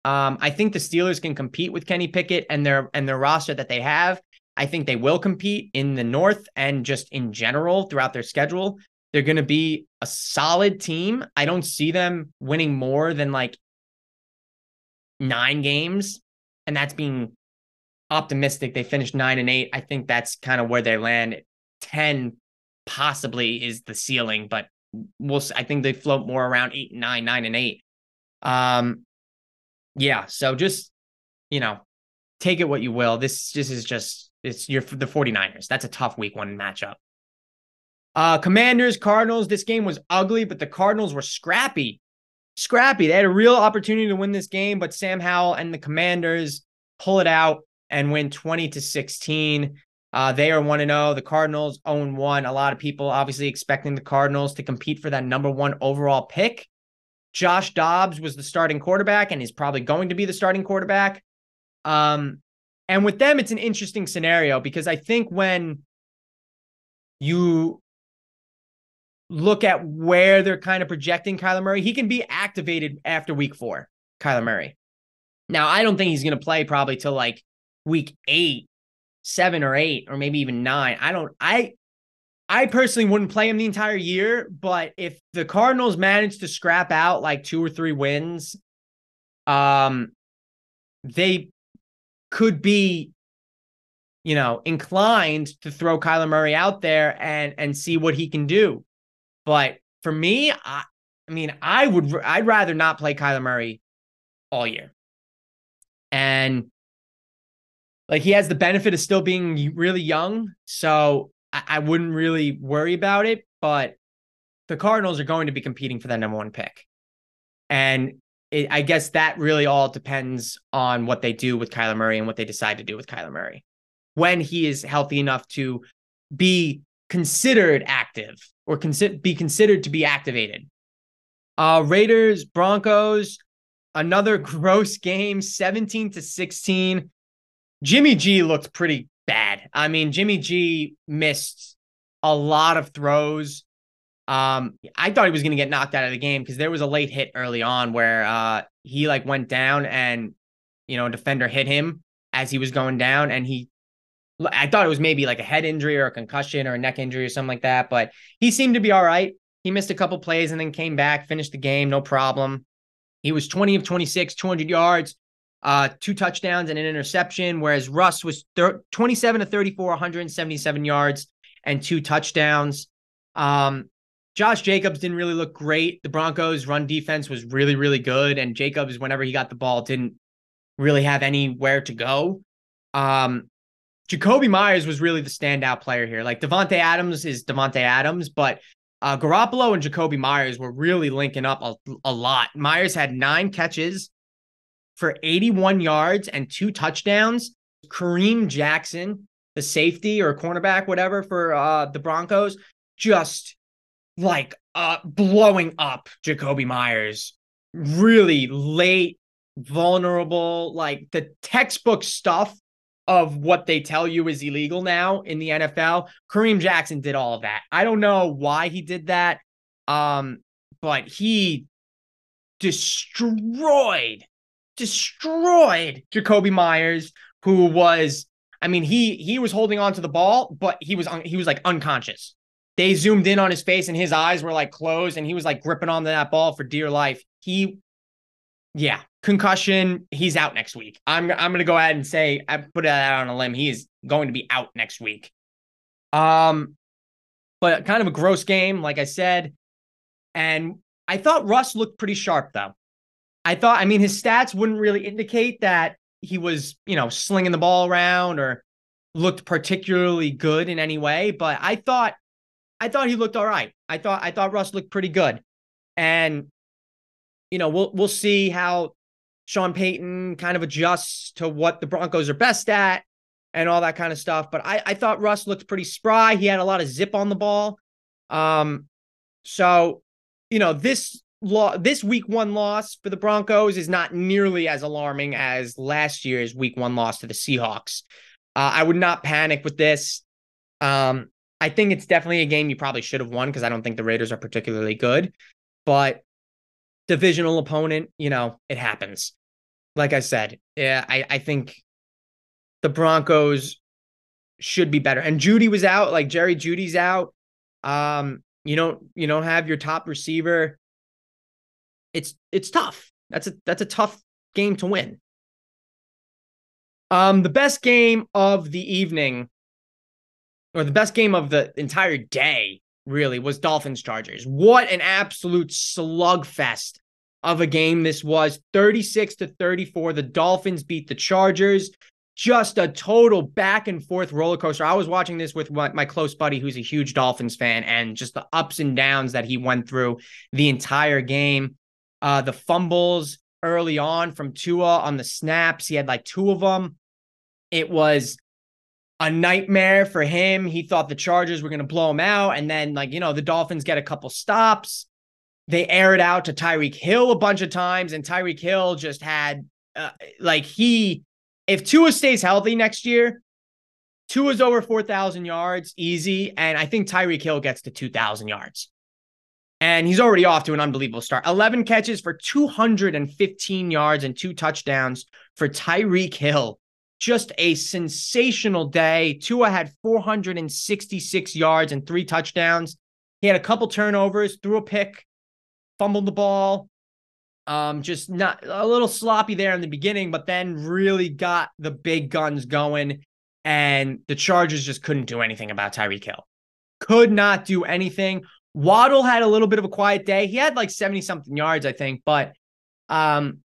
Um, I think the Steelers can compete with Kenny Pickett and their and their roster that they have. I think they will compete in the North and just in general throughout their schedule. They're going to be a solid team. I don't see them winning more than like nine games, and that's being optimistic. They finished nine and eight. I think that's kind of where they land. Ten possibly is the ceiling, but we'll I think they float more around eight nine, nine and eight. Um yeah, so just you know, take it what you will. This this is just it's you're the 49ers. That's a tough week one matchup. Uh, Commanders, Cardinals. This game was ugly, but the Cardinals were scrappy. Scrappy. They had a real opportunity to win this game, but Sam Howell and the Commanders pull it out and win 20 to 16. Uh, they are 1 0. The Cardinals own 1. A lot of people obviously expecting the Cardinals to compete for that number one overall pick. Josh Dobbs was the starting quarterback and is probably going to be the starting quarterback. Um, and with them, it's an interesting scenario because I think when you look at where they're kind of projecting Kyler Murray, he can be activated after week four, Kyler Murray. Now, I don't think he's going to play probably till like week eight, seven or eight, or maybe even nine. I don't, I, I personally wouldn't play him the entire year, but if the Cardinals manage to scrap out like two or three wins, um, they could be you know, inclined to throw Kyler Murray out there and and see what he can do. But for me, I, I mean, I would I'd rather not play Kyler Murray all year. And like he has the benefit of still being really young, so I, I wouldn't really worry about it. But the Cardinals are going to be competing for that number one pick, and it, I guess that really all depends on what they do with Kyler Murray and what they decide to do with Kyler Murray when he is healthy enough to be considered active or consider be considered to be activated. Uh Raiders, Broncos, another *laughs* gross game, 17 to 16. Jimmy G looked pretty bad. I mean, Jimmy G missed a lot of throws. Um, I thought he was gonna get knocked out of the game because there was a late hit early on where uh he like went down and you know, a defender hit him as he was going down and he I thought it was maybe like a head injury or a concussion or a neck injury or something like that, but he seemed to be all right. He missed a couple plays and then came back, finished the game, no problem. He was 20 of 26, 200 yards, uh, two touchdowns and an interception, whereas Russ was thir- 27 to 34, 177 yards and two touchdowns. Um, Josh Jacobs didn't really look great. The Broncos' run defense was really, really good, and Jacobs, whenever he got the ball, didn't really have anywhere to go. Um, Jakobi Meyers was really the standout player here. Like Davante Adams is Davante Adams, but uh, Garoppolo and Jakobi Meyers were really linking up a, a lot. Meyers had nine catches for 81 yards and two touchdowns. Kareem Jackson, the safety or cornerback, whatever, for uh, the Broncos, just like uh, blowing up Jakobi Meyers. Really late, vulnerable, like the textbook stuff of what they tell you is illegal now in the NFL. Kareem Jackson did all of that. I don't know why he did that. Um, but he destroyed, destroyed Jakobi Meyers, who was, I mean, he he was holding on to the ball, but he was un, he was like unconscious. They zoomed in on his face and his eyes were like closed, and he was like gripping onto that ball for dear life. He yeah, concussion. He's out next week. I'm I'm gonna go ahead and say I put that out on a limb. He is going to be out next week. Um, but kind of a gross game, like I said. And I thought Russ looked pretty sharp though. I thought, I mean, his stats wouldn't really indicate that he was, you know, slinging the ball around or looked particularly good in any way. But I thought, I thought he looked all right. I thought, I thought Russ looked pretty good. And you know, we'll we'll see how Sean Payton kind of adjusts to what the Broncos are best at and all that kind of stuff. But I, I thought Russ looked pretty spry. He had a lot of zip on the ball. Um, so you know, this this week one loss for the Broncos is not nearly as alarming as last year's week one loss to the Seahawks. Uh, I would not panic with this. Um, I think it's definitely a game you probably should have won because I don't think the Raiders are particularly good. But divisional opponent, you know, it happens. Like I said, yeah, I, I think the Broncos should be better. And Jeudy was out, like Jerry Jeudy's out. Um, you don't you don't have your top receiver. It's it's tough. That's a that's a tough game to win. Um, the best game of the evening, or the best game of the entire day, really, was Dolphins Chargers. What an absolute slugfest of a game this was 36 to 34. The Dolphins beat the Chargers. just a total back and forth roller coaster. I was watching this with my, my, close buddy who's a huge Dolphins fan and just the ups and downs that he went through the entire game. Uh, the fumbles early on from Tua on the snaps, he had like two of them. It was a nightmare for him. He thought the Chargers were going to blow him out. And then, like, you know, the Dolphins get a couple stops. They air it out to Tyreek Hill a bunch of times, and Tyreek Hill just had, uh, like, he if Tua stays healthy next year, Tua's over 4,000 yards easy. And I think Tyreek Hill gets to 2,000 yards. And he's already off to an unbelievable start. 11 catches for 215 yards and two touchdowns for Tyreek Hill. Just a sensational day. Tua had 466 yards and three touchdowns. He had a couple turnovers, threw a pick, fumbled the ball, um, just not a little sloppy there in the beginning, but then really got the big guns going. And the Chargers just couldn't do anything about Tyreek Hill. Could not do anything. Waddle had a little bit of a quiet day. He had like 70 something yards, I think, but um,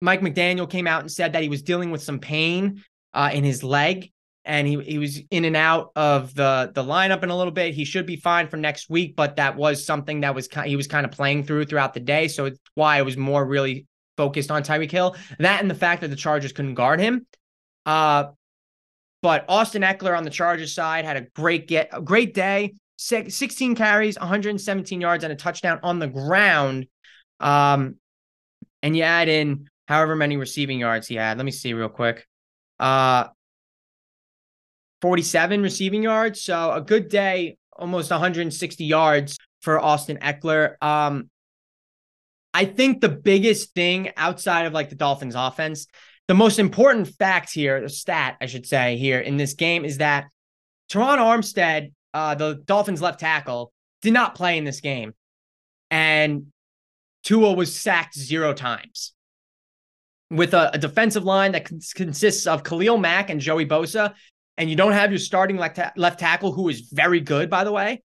Mike McDaniel came out and said that he was dealing with some pain uh, in his leg and he he was in and out of the the lineup in a little bit. He should be fine for next week, but that was something that was he was kind of playing through throughout the day. So it's why I was more really focused on Tyreek Hill. That and the fact that the Chargers couldn't guard him. Uh, but Austin Ekeler on the Chargers side had a great get a great day. 16 carries, 117 yards, and a touchdown on the ground. Um, and you add in however many receiving yards he had. Let me see real quick. Uh, 47 receiving yards. So a good day, almost 160 yards for Austin Ekeler. Um, I think the biggest thing outside of like the Dolphins offense, the most important fact here, the stat, I should say, here in this game is that Terron Armstead, uh, the Dolphins left tackle, did not play in this game. And Tua was sacked zero times. With a, a defensive line that cons- consists of Khalil Mack and Joey Bosa, and you don't have your starting left, ta- left tackle, who is very good, by the way,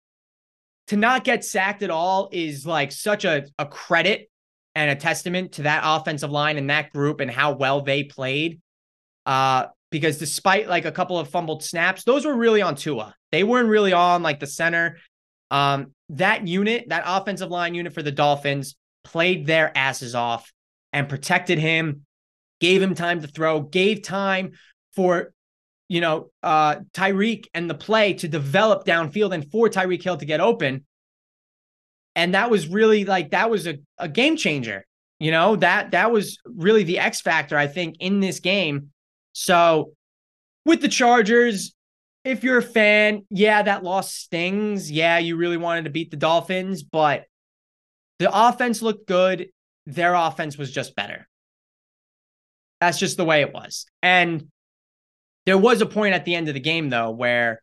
to not get sacked at all is like such a, a credit and a testament to that offensive line and that group and how well they played. Uh, because despite like a couple of fumbled snaps, those were really on Tua. They weren't really on like the center. Um, that unit, that offensive line unit for the Dolphins, played their asses off and protected him, gave him time to throw, gave time for you know, uh, Tyreek and the play to develop downfield and for Tyreek Hill to get open. And that was really like that was a, a game changer. You know, that that was really the X factor, I think, in this game. So with the Chargers, if you're a fan, yeah, that loss stings. Yeah, you really wanted to beat the Dolphins, but the offense looked good. Their offense was just better. That's just the way it was. And there was a point at the end of the game though where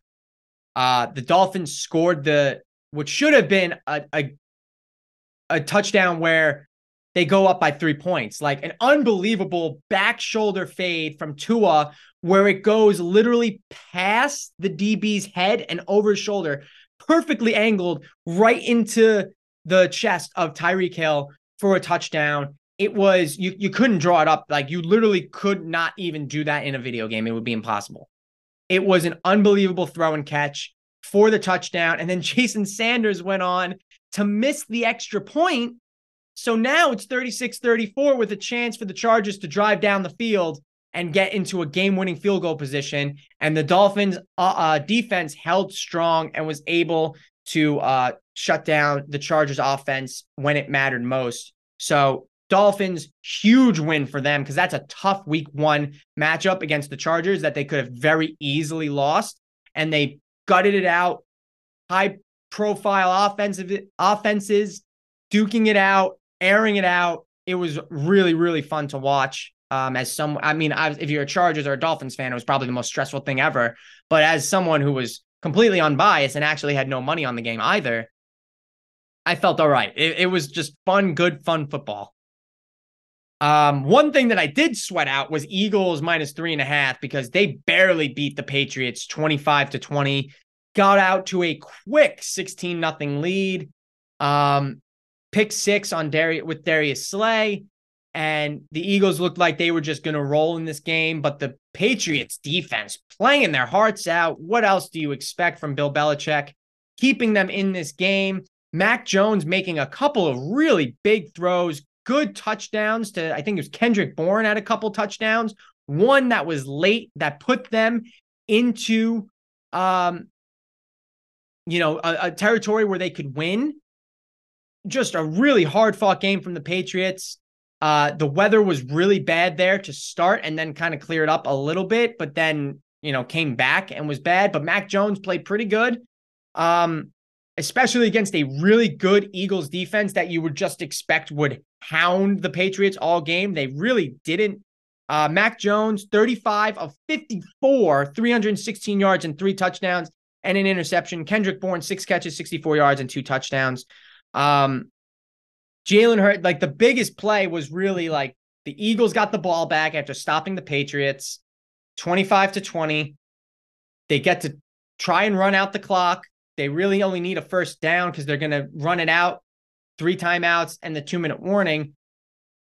uh, the Dolphins scored the what should have been a, a a touchdown where they go up by three points, like an unbelievable back shoulder fade from Tua, where it goes literally past the DB's head and over his shoulder, perfectly angled right into the chest of Tyreek Hill for a touchdown. It was you you couldn't draw it up. Like you literally could not even do that in a video game. It would be impossible. It was an unbelievable throw and catch for the touchdown. And then *laughs* Jason Sanders went on to miss the extra point so now it's 36-34 with a chance for the Chargers to drive down the field and get into a game-winning field goal position and the Dolphins uh, uh, defense held strong and was able to uh, shut down the Chargers offense when it mattered most so Dolphins, huge win for them because that's a tough week one matchup against the Chargers that they could have very easily lost. And they gutted it out. High profile offensive offenses, duking it out, airing it out. It was really, really fun to watch. Um, as some, I mean, I, if you're a Chargers or a Dolphins fan, it was probably the most stressful thing ever. But as someone who was completely unbiased and actually had no money on the game either, I felt all right. It, it was just fun, good, fun football. Um, one thing that I did sweat out was Eagles minus three and a half because they barely beat the Patriots 25 to 20, got out to a quick 16 nothing lead. Um, pick six on Darius with Darius Slay. and the Eagles looked like they were just going to roll in this game, but the Patriots defense playing their hearts out. What else do you expect from Bill Belichick? Keeping them in this game. Mac Jones making a couple of really big throws, good touchdowns to, I think it was Kendrick Bourne had a couple touchdowns, one that was late that put them into, um, you know, a, a territory where they could win. Just a really hard fought game from the Patriots. Uh, the weather was really bad there to start and then kind of cleared up a little bit, but then, you know, came back and was bad. But Mac Jones played pretty good, um, especially against a really good Eagles defense that you would just expect would hound the Patriots all game. They really didn't. Uh, Mac Jones, 35 of 54, 316 yards and three touchdowns and an interception. Kendrick Bourne, six catches, 64 yards and two touchdowns. Um, Jalen Hurt, like the biggest play was really like the Eagles got the ball back after stopping the Patriots 25 to 20. They get to try and run out the clock. They really only need a first down because they're going to run it out, three timeouts, and the two minute warning.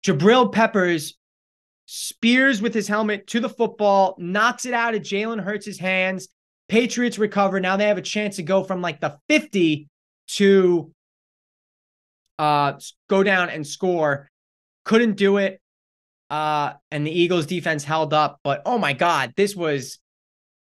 Jabril Peppers spears with his helmet to the football, knocks it out of Jalen Hurts' hands. Patriots recover. Now they have a chance to go from like the 50 to uh, go down and score. Couldn't do it. Uh, and the Eagles defense held up. But oh my God, this was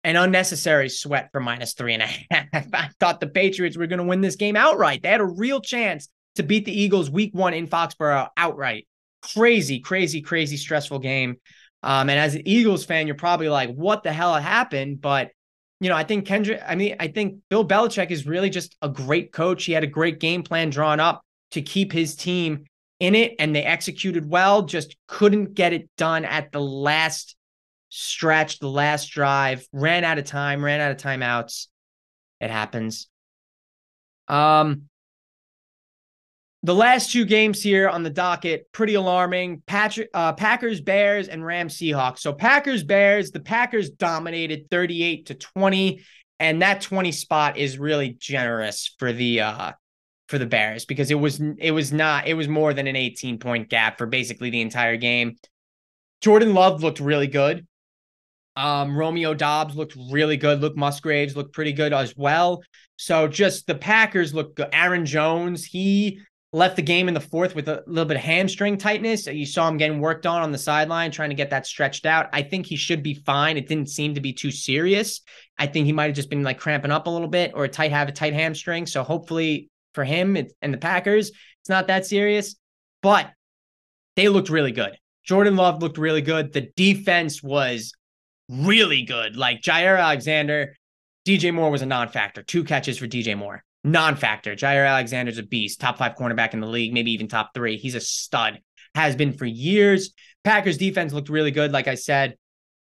an unnecessary sweat for minus three and a *laughs* half. I thought the Patriots were going to win this game outright. They had a real chance to beat the Eagles week one in Foxborough outright. Crazy, crazy, crazy stressful game. Um, and as an Eagles fan, you're probably like, what the hell happened? But you know, I think Kendrick, I mean, I think Bill Belichick is really just a great coach. He had a great game plan drawn up to keep his team in it and they executed well, just couldn't get it done at the last stretch, the last drive, ran out of time, ran out of timeouts. It happens. Um the last two games here on the docket, pretty alarming. Patrick, uh, Packers, Bears, and Rams, Seahawks. So Packers, Bears, the Packers dominated 38 to 20, and that 20 spot is really generous for the uh, for the Bears because it was it was not it was more than an 18 point gap for basically the entire game. Jordan Love looked really good. Um, Romeo Doubs looked really good. Luke Musgraves looked pretty good as well. So just the Packers look good. Aaron Jones, he left the game in the fourth with a little bit of hamstring tightness. You saw him getting worked on on the sideline, trying to get that stretched out. I think he should be fine. It didn't seem to be too serious. I think he might have just been like cramping up a little bit or a tight have a tight hamstring. So hopefully for him and the Packers. It's not that serious, but they looked really good. Jordan Love looked really good. The defense was really good. Like Jaire Alexander, DJ Moore was a non factor. Two catches for DJ Moore. Non factor. Jaire Alexander's a beast. Top five cornerback in the league, maybe even top three. He's a stud. Has been for years. Packers defense looked really good, like I said.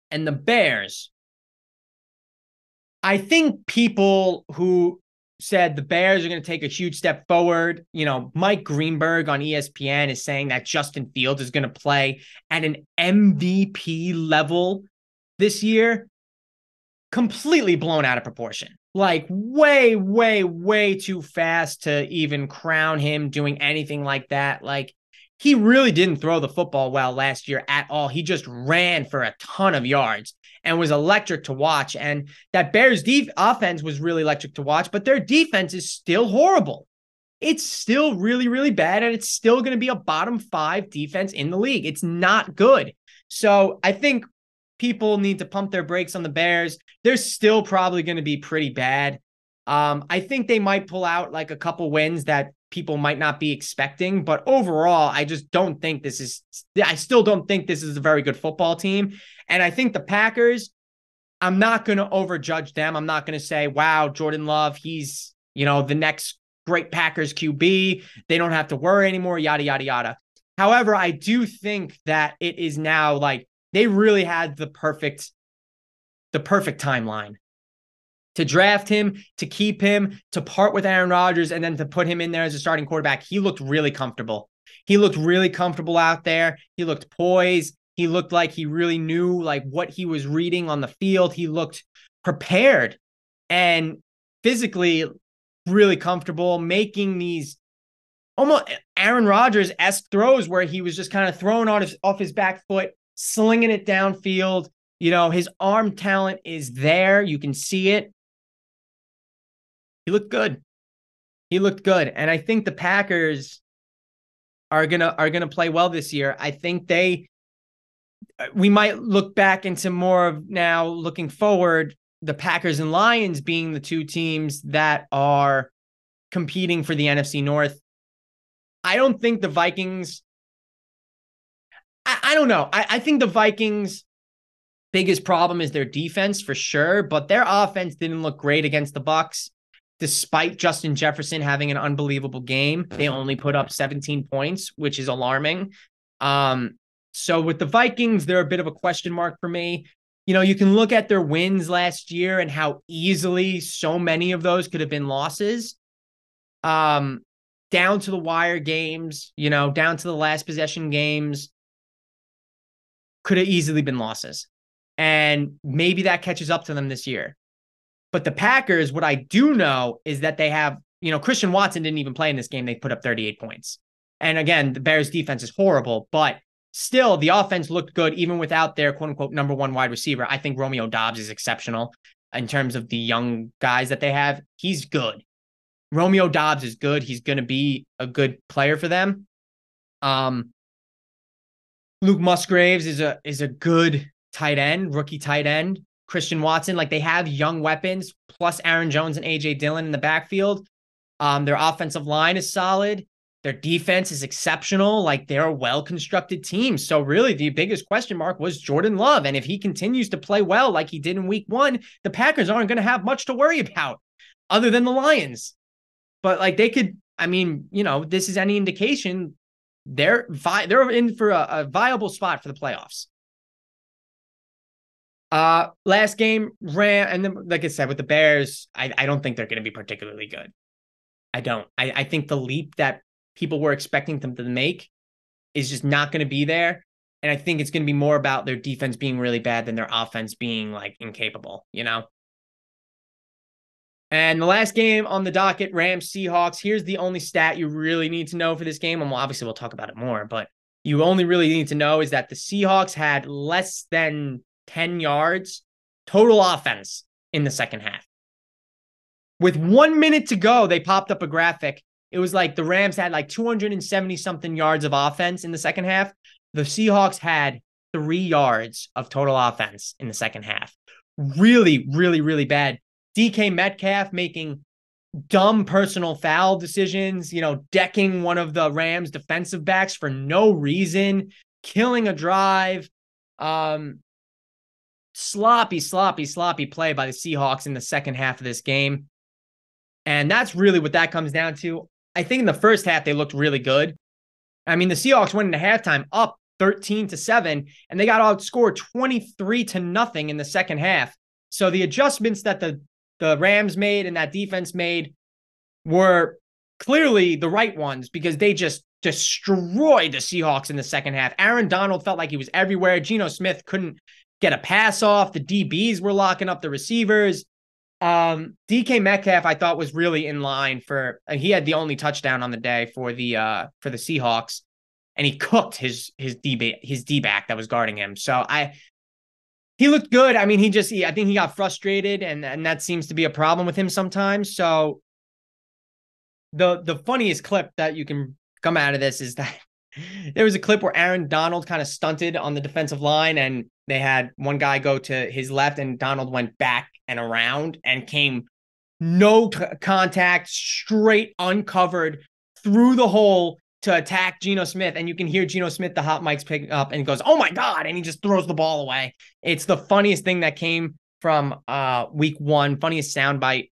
And the Bears, I think people who said the Bears are going to take a huge step forward. You know, Mike Greenberg on ESPN is saying that Justin Fields is going to play at an MVP level this year. Completely blown out of proportion. Like, way, way, way too fast to even crown him doing anything like that. Like, he really didn't throw the football well last year at all. He just ran for a ton of yards and was electric to watch. And that Bears def- offense was really electric to watch, but their defense is still horrible. It's still really, really bad, and it's still going to be a bottom five defense in the league. It's not good. So I think people need to pump their brakes on the Bears. They're still probably going to be pretty bad. Um, I think they might pull out like a couple wins that people might not be expecting. But overall, I just don't think this is, I still don't think this is a very good football team. And I think the Packers, I'm not going to overjudge them. I'm not going to say, wow, Jordan Love, he's, you know, the next great Packers QB. They don't have to worry anymore, yada, yada, yada. However, I do think that it is now like they really had the perfect, the perfect timeline to draft him, to keep him, to part with Aaron Rodgers, and then to put him in there as a starting quarterback. He looked really comfortable. He looked really comfortable out there. He looked poised. He looked like he really knew like what he was reading on the field. He looked prepared and physically really comfortable, making these almost Aaron Rodgers esque throws where he was just kind of throwing on his off his back foot, slinging it downfield. You know, his arm talent is there. You can see it. He looked good. He looked good. And I think the Packers are gonna are gonna play well this year. I think they uh, we might look back into more of now looking forward, the Packers and Lions being the two teams that are competing for the NFC North. I don't think the Vikings. I, I don't know. I, I think the Vikings' biggest problem is their defense for sure, but their offense didn't look great against the Bucs. Despite Justin Jefferson having an unbelievable game, they only put up 17 points, which is alarming. Um, so with the Vikings, they're a bit of a question mark for me. You know, you can look at their wins last year and how easily so many of those could have been losses. Um, down to the wire games, you know, down to the last possession games could have easily been losses. And maybe that catches up to them this year. But the Packers, what I do know is that they have, you know, Christian Watson didn't even play in this game. They put up 38 points. And again, the Bears defense is horrible, but still the offense looked good even without their quote unquote number one wide receiver. I think Romeo Doubs is exceptional in terms of the young guys that they have. He's good. Romeo Doubs is good. He's going to be a good player for them. Um, Luke Musgraves is a is a good tight end, rookie tight end. Christian Watson, like they have young weapons, plus Aaron Jones and AJ Dillon in the backfield. Um, their offensive line is solid. Their defense is exceptional. Like they're a well constructed team. So, really, the biggest question mark was Jordan Love. And if he continues to play well like he did in week one, the Packers aren't going to have much to worry about other than the Lions. But like they could, I mean, you know, this is any indication they're vi- they're in for a, a viable spot for the playoffs. Uh, last game ran, and then like I said, with the Bears, I, I don't think they're going to be particularly good. I don't. I, I think the leap that people were expecting them to make is just not going to be there. And I think it's going to be more about their defense being really bad than their offense being like incapable, you know? And the last game on the docket, Rams Seahawks. Here's the only stat you really need to know for this game. And well, obviously, we'll talk about it more, but you only really need to know is that the Seahawks had less than 10 yards total offense in the second half. With one minute to go, they popped up a graphic it was like the Rams had like 270 something yards of offense in the second half. The Seahawks had three yards of total offense in the second half. Really, really, really bad. DK Metcalf making dumb personal foul decisions, you know, decking one of the Rams defensive backs for no reason, killing a drive. Um, sloppy, sloppy, sloppy play by the Seahawks in the second half of this game. And that's really what that comes down to. I think in the first half they looked really good. I mean, the Seahawks went into halftime up 13 to 7 and they got outscored 23 to nothing in the second half. So the adjustments that the the Rams made and that defense made were clearly the right ones because they just destroyed the Seahawks in the second half. Aaron Donald felt like he was everywhere. Geno Smith couldn't get a pass off. The DBs were locking up the receivers. Um, DK Metcalf, I thought was really in line for. Uh, he had the only touchdown on the day for the uh for the Seahawks, and he cooked his his D his D back that was guarding him. So I, he looked good. I mean, he just he, I think he got frustrated, and and that seems to be a problem with him sometimes. So the the funniest clip that you can come out of this is that there was a clip where Aaron Donald kind of stunted on the defensive line, and they had one guy go to his left, and Donald went back and around and came no t- contact, straight uncovered through the hole to attack Geno Smith. And you can hear Geno Smith, the hot mics picking up, and goes, Oh my God. And he just throws the ball away. It's the funniest thing that came from uh week one, funniest soundbite.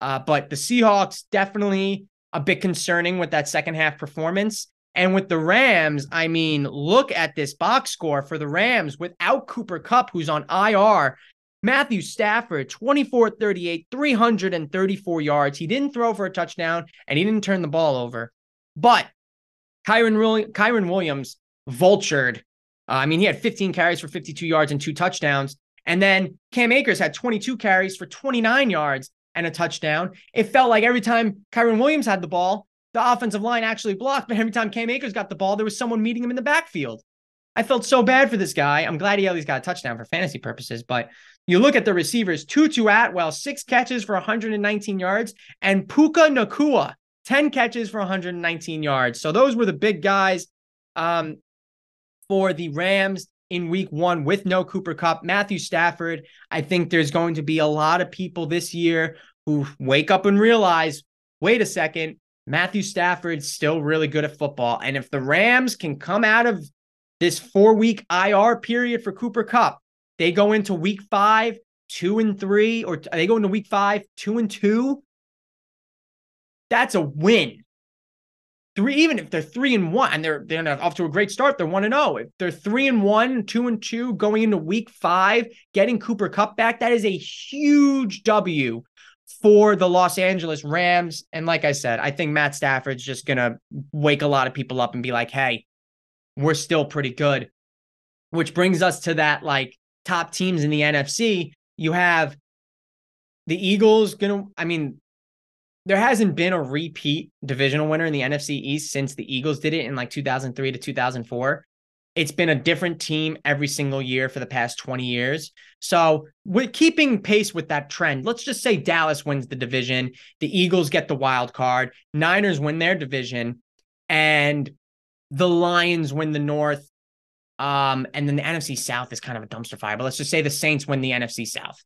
Uh, but the Seahawks definitely a bit concerning with that second half performance. And with the Rams, I mean, look at this box score for the Rams without Cooper Kupp, who's on IR. Matthew Stafford, 24 38, 334 yards. He didn't throw for a touchdown and he didn't turn the ball over. But Kyron, Kyren Williams vultured. Uh, I mean, he had 15 carries for 52 yards and two touchdowns. And then Cam Akers had 22 carries for 29 yards and a touchdown. It felt like every time Kyron Williams had the ball, the offensive line actually blocked, but every time Cam Akers got the ball, there was someone meeting him in the backfield. I felt so bad for this guy. I'm glad he at least got a touchdown for fantasy purposes, but you look at the receivers, Tutu Atwell, six catches for 119 yards, and Puka Nacua, 10 catches for 119 yards. So those were the big guys um, for the Rams in week one with no Cooper Kupp. Matthew Stafford, I think there's going to be a lot of people this year who wake up and realize wait a second, Matthew Stafford's still really good at football. And if the Rams can come out of this four week IR period for Cooper Kupp, they go into week five, two and three, or they go into week five, two and two. That's a win. Three, even if they're three and one, and they're they're off to a great start, they're one and zero. Oh. If they're three and one, two and two, going into week five, getting Cooper Kupp back, that is a huge W for the Los Angeles Rams. And like I said, I think Matt Stafford's just going to wake a lot of people up and be like, hey, we're still pretty good. Which brings us to that like top teams in the NFC. You have the Eagles going to, I mean, there hasn't been a repeat divisional winner in the NFC East since the Eagles did it in like 2003 to 2004 it's been a different team every single year for the past 20 years. So, we're keeping pace with that trend. Let's just say Dallas wins the division, the Eagles get the wild card, Niners win their division, and the Lions win the North. Um, and then the NFC South is kind of a dumpster fire, but let's just say the Saints win the NFC South.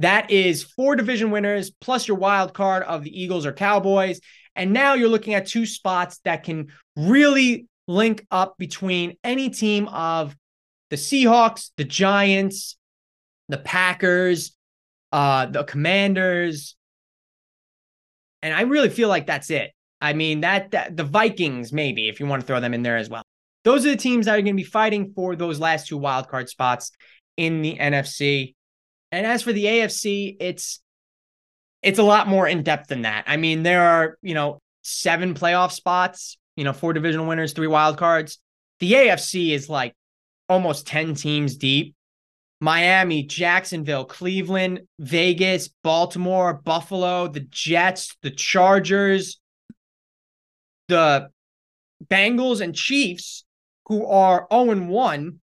That is four division winners plus your wild card of the Eagles or Cowboys. And now you're looking at two spots that can really link up between any team of the Seahawks, the Giants, the Packers, uh, the Commanders. And I really feel like that's it. I mean, that, that the Vikings, maybe, if you want to throw them in there as well. Those are the teams that are going to be fighting for those last two wildcard spots in the NFC. And as for the AFC, it's it's a lot more in depth than that. I mean, there are, you know, seven playoff spots you know, four divisional winners, three wild cards. The AFC is like almost 10 teams deep. Miami, Jacksonville, Cleveland, Vegas, Baltimore, Buffalo, the Jets, the Chargers, the Bengals and Chiefs, who are 0 1.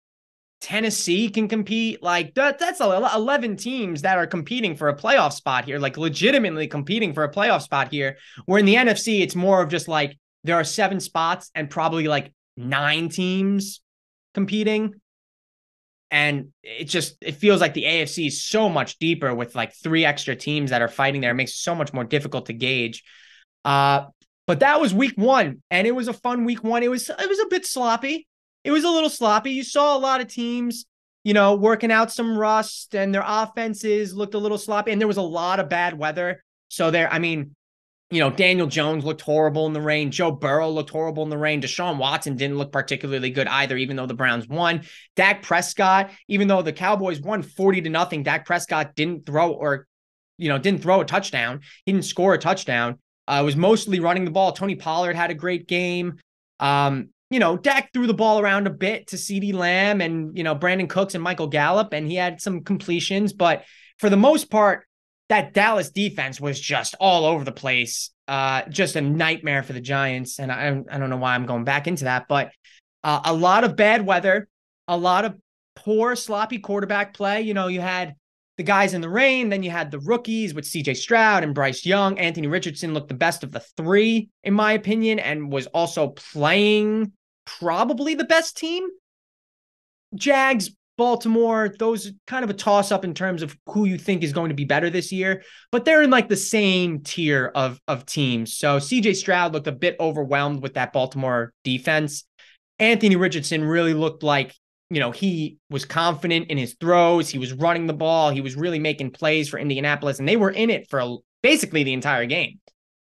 Tennessee can compete. Like that, that's 11 teams that are competing for a playoff spot here, like legitimately competing for a playoff spot here. Where in the NFC, it's more of just like there are seven spots and probably like nine teams competing. And it just it feels like the AFC is so much deeper with like three extra teams that are fighting there. It makes it so much more difficult to gauge. Uh, but that was week one, and it was a fun week one. It was it was a bit sloppy. It was a little sloppy. You saw a lot of teams, you know, working out some rust, and their offenses looked a little sloppy, and there was a lot of bad weather. So there, I mean, you know, Daniel Jones looked horrible in the rain. Joe Burrow looked horrible in the rain. Deshaun Watson didn't look particularly good either, even though the Browns won. Dak Prescott, even though the Cowboys won 40 to nothing, Dak Prescott didn't throw or, you know, didn't throw a touchdown. He didn't score a touchdown. Uh, was mostly running the ball. Tony Pollard had a great game. Um, you know, Dak threw the ball around a bit to CeeDee Lamb and, you know, Brandin Cooks and Michael Gallup, and he had some completions. But for the most part, that Dallas defense was just all over the place. Uh, just a nightmare for the Giants. And I, I don't know why I'm going back into that, but uh, a lot of bad weather, a lot of poor, sloppy quarterback play. You know, you had the guys in the rain, then you had the rookies with CJ Stroud and Bryce Young. Anthony Richardson looked the best of the three, in my opinion, and was also playing probably the best team. Jags Baltimore, those kind of a toss up in terms of who you think is going to be better this year, but they're in like the same tier of of teams. So CJ Stroud looked a bit overwhelmed with that Baltimore defense. Anthony Richardson really looked like, you know, he was confident in his throws, he was running the ball, he was really making plays for Indianapolis and they were in it for basically the entire game.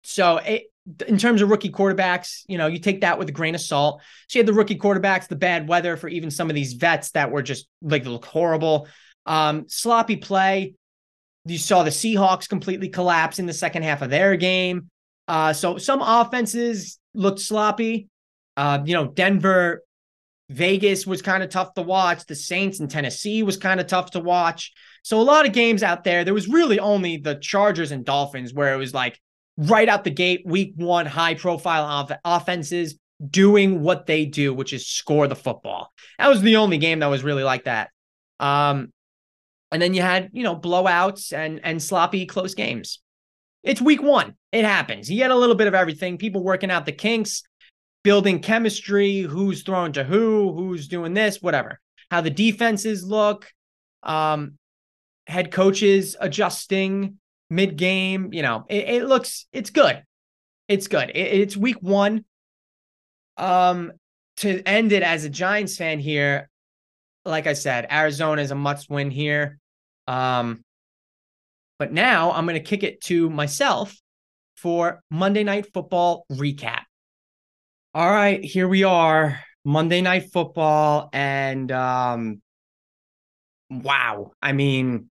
So it, in terms of rookie quarterbacks, you know, you take that with a grain of salt. So you had the rookie quarterbacks, the bad weather for even some of these vets that were just like look horrible. Um, sloppy play. You saw the Seahawks completely collapse in the second half of their game. Uh, so some offenses looked sloppy. Uh, you know, Denver, Vegas was kind of tough to watch. The Saints and Tennessee was kind of tough to watch. So a lot of games out there. There was really only the Chargers and Dolphins where it was like right out the gate, week one, high profile off- offenses doing what they do, which is score the football. That was the only game that was really like that. Um, and then you had, you know, blowouts and and sloppy close games. It's week one. It happens. You had a little bit of everything. People working out the kinks, building chemistry, who's throwing to who, who's doing this, whatever. How the defenses look, um, head coaches adjusting mid game. You know, it, it, looks it's good. It's good. It, it's week one. Um, to end it as a Giants fan here, like I said, Arizona is a must win here. Um, but now I'm going to kick it to myself for Monday Night Football recap. All right, here we are, Monday Night Football, and um, wow, I mean,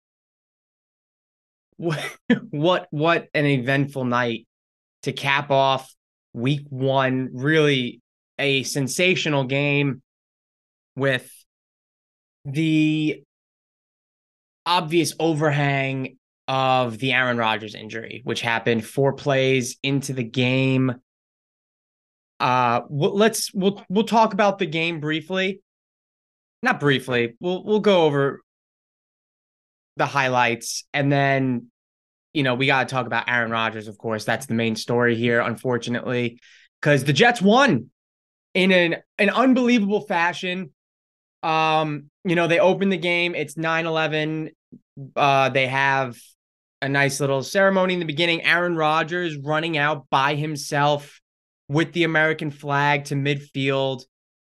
*laughs* what what an eventful night to cap off Week One. Really, a sensational game with the obvious overhang of the Aaron Rodgers injury, which happened four plays into the game. Uh, let's we'll we'll talk about the game briefly. Not briefly. We'll we'll go over the highlights and then you know, we got to talk about Aaron Rodgers, of course. That's the main story here, unfortunately, because the Jets won in an an unbelievable fashion. Um, you know, they open the game, it's 9-11. Uh, they have a nice little ceremony in the beginning. Aaron Rodgers running out by himself with the American flag to midfield,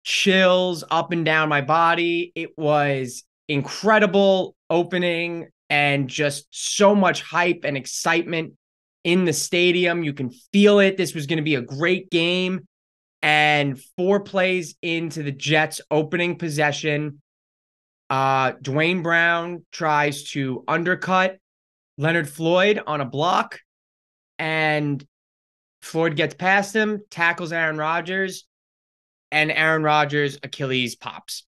chills up and down my body. It was incredible opening and just so much hype and excitement in the stadium. You can feel it. This was going to be a great game. And four plays into the Jets' opening possession, uh, Duane Brown tries to undercut Leonard Floyd on a block, and Floyd gets past him, tackles Aaron Rodgers, and Aaron Rodgers' Achilles pops.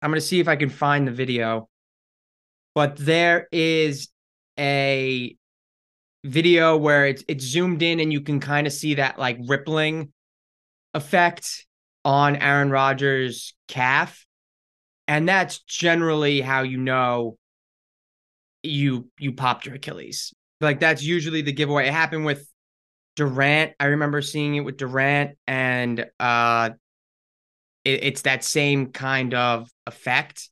I'm going to see if I can find the video, but there is a video where it's it's zoomed in and you can kind of see that like rippling effect on Aaron Rodgers' calf. And that's generally how you know you you popped your Achilles. Like that's usually the giveaway. It happened with Durant. I remember seeing it with Durant and uh it, it's that same kind of effect.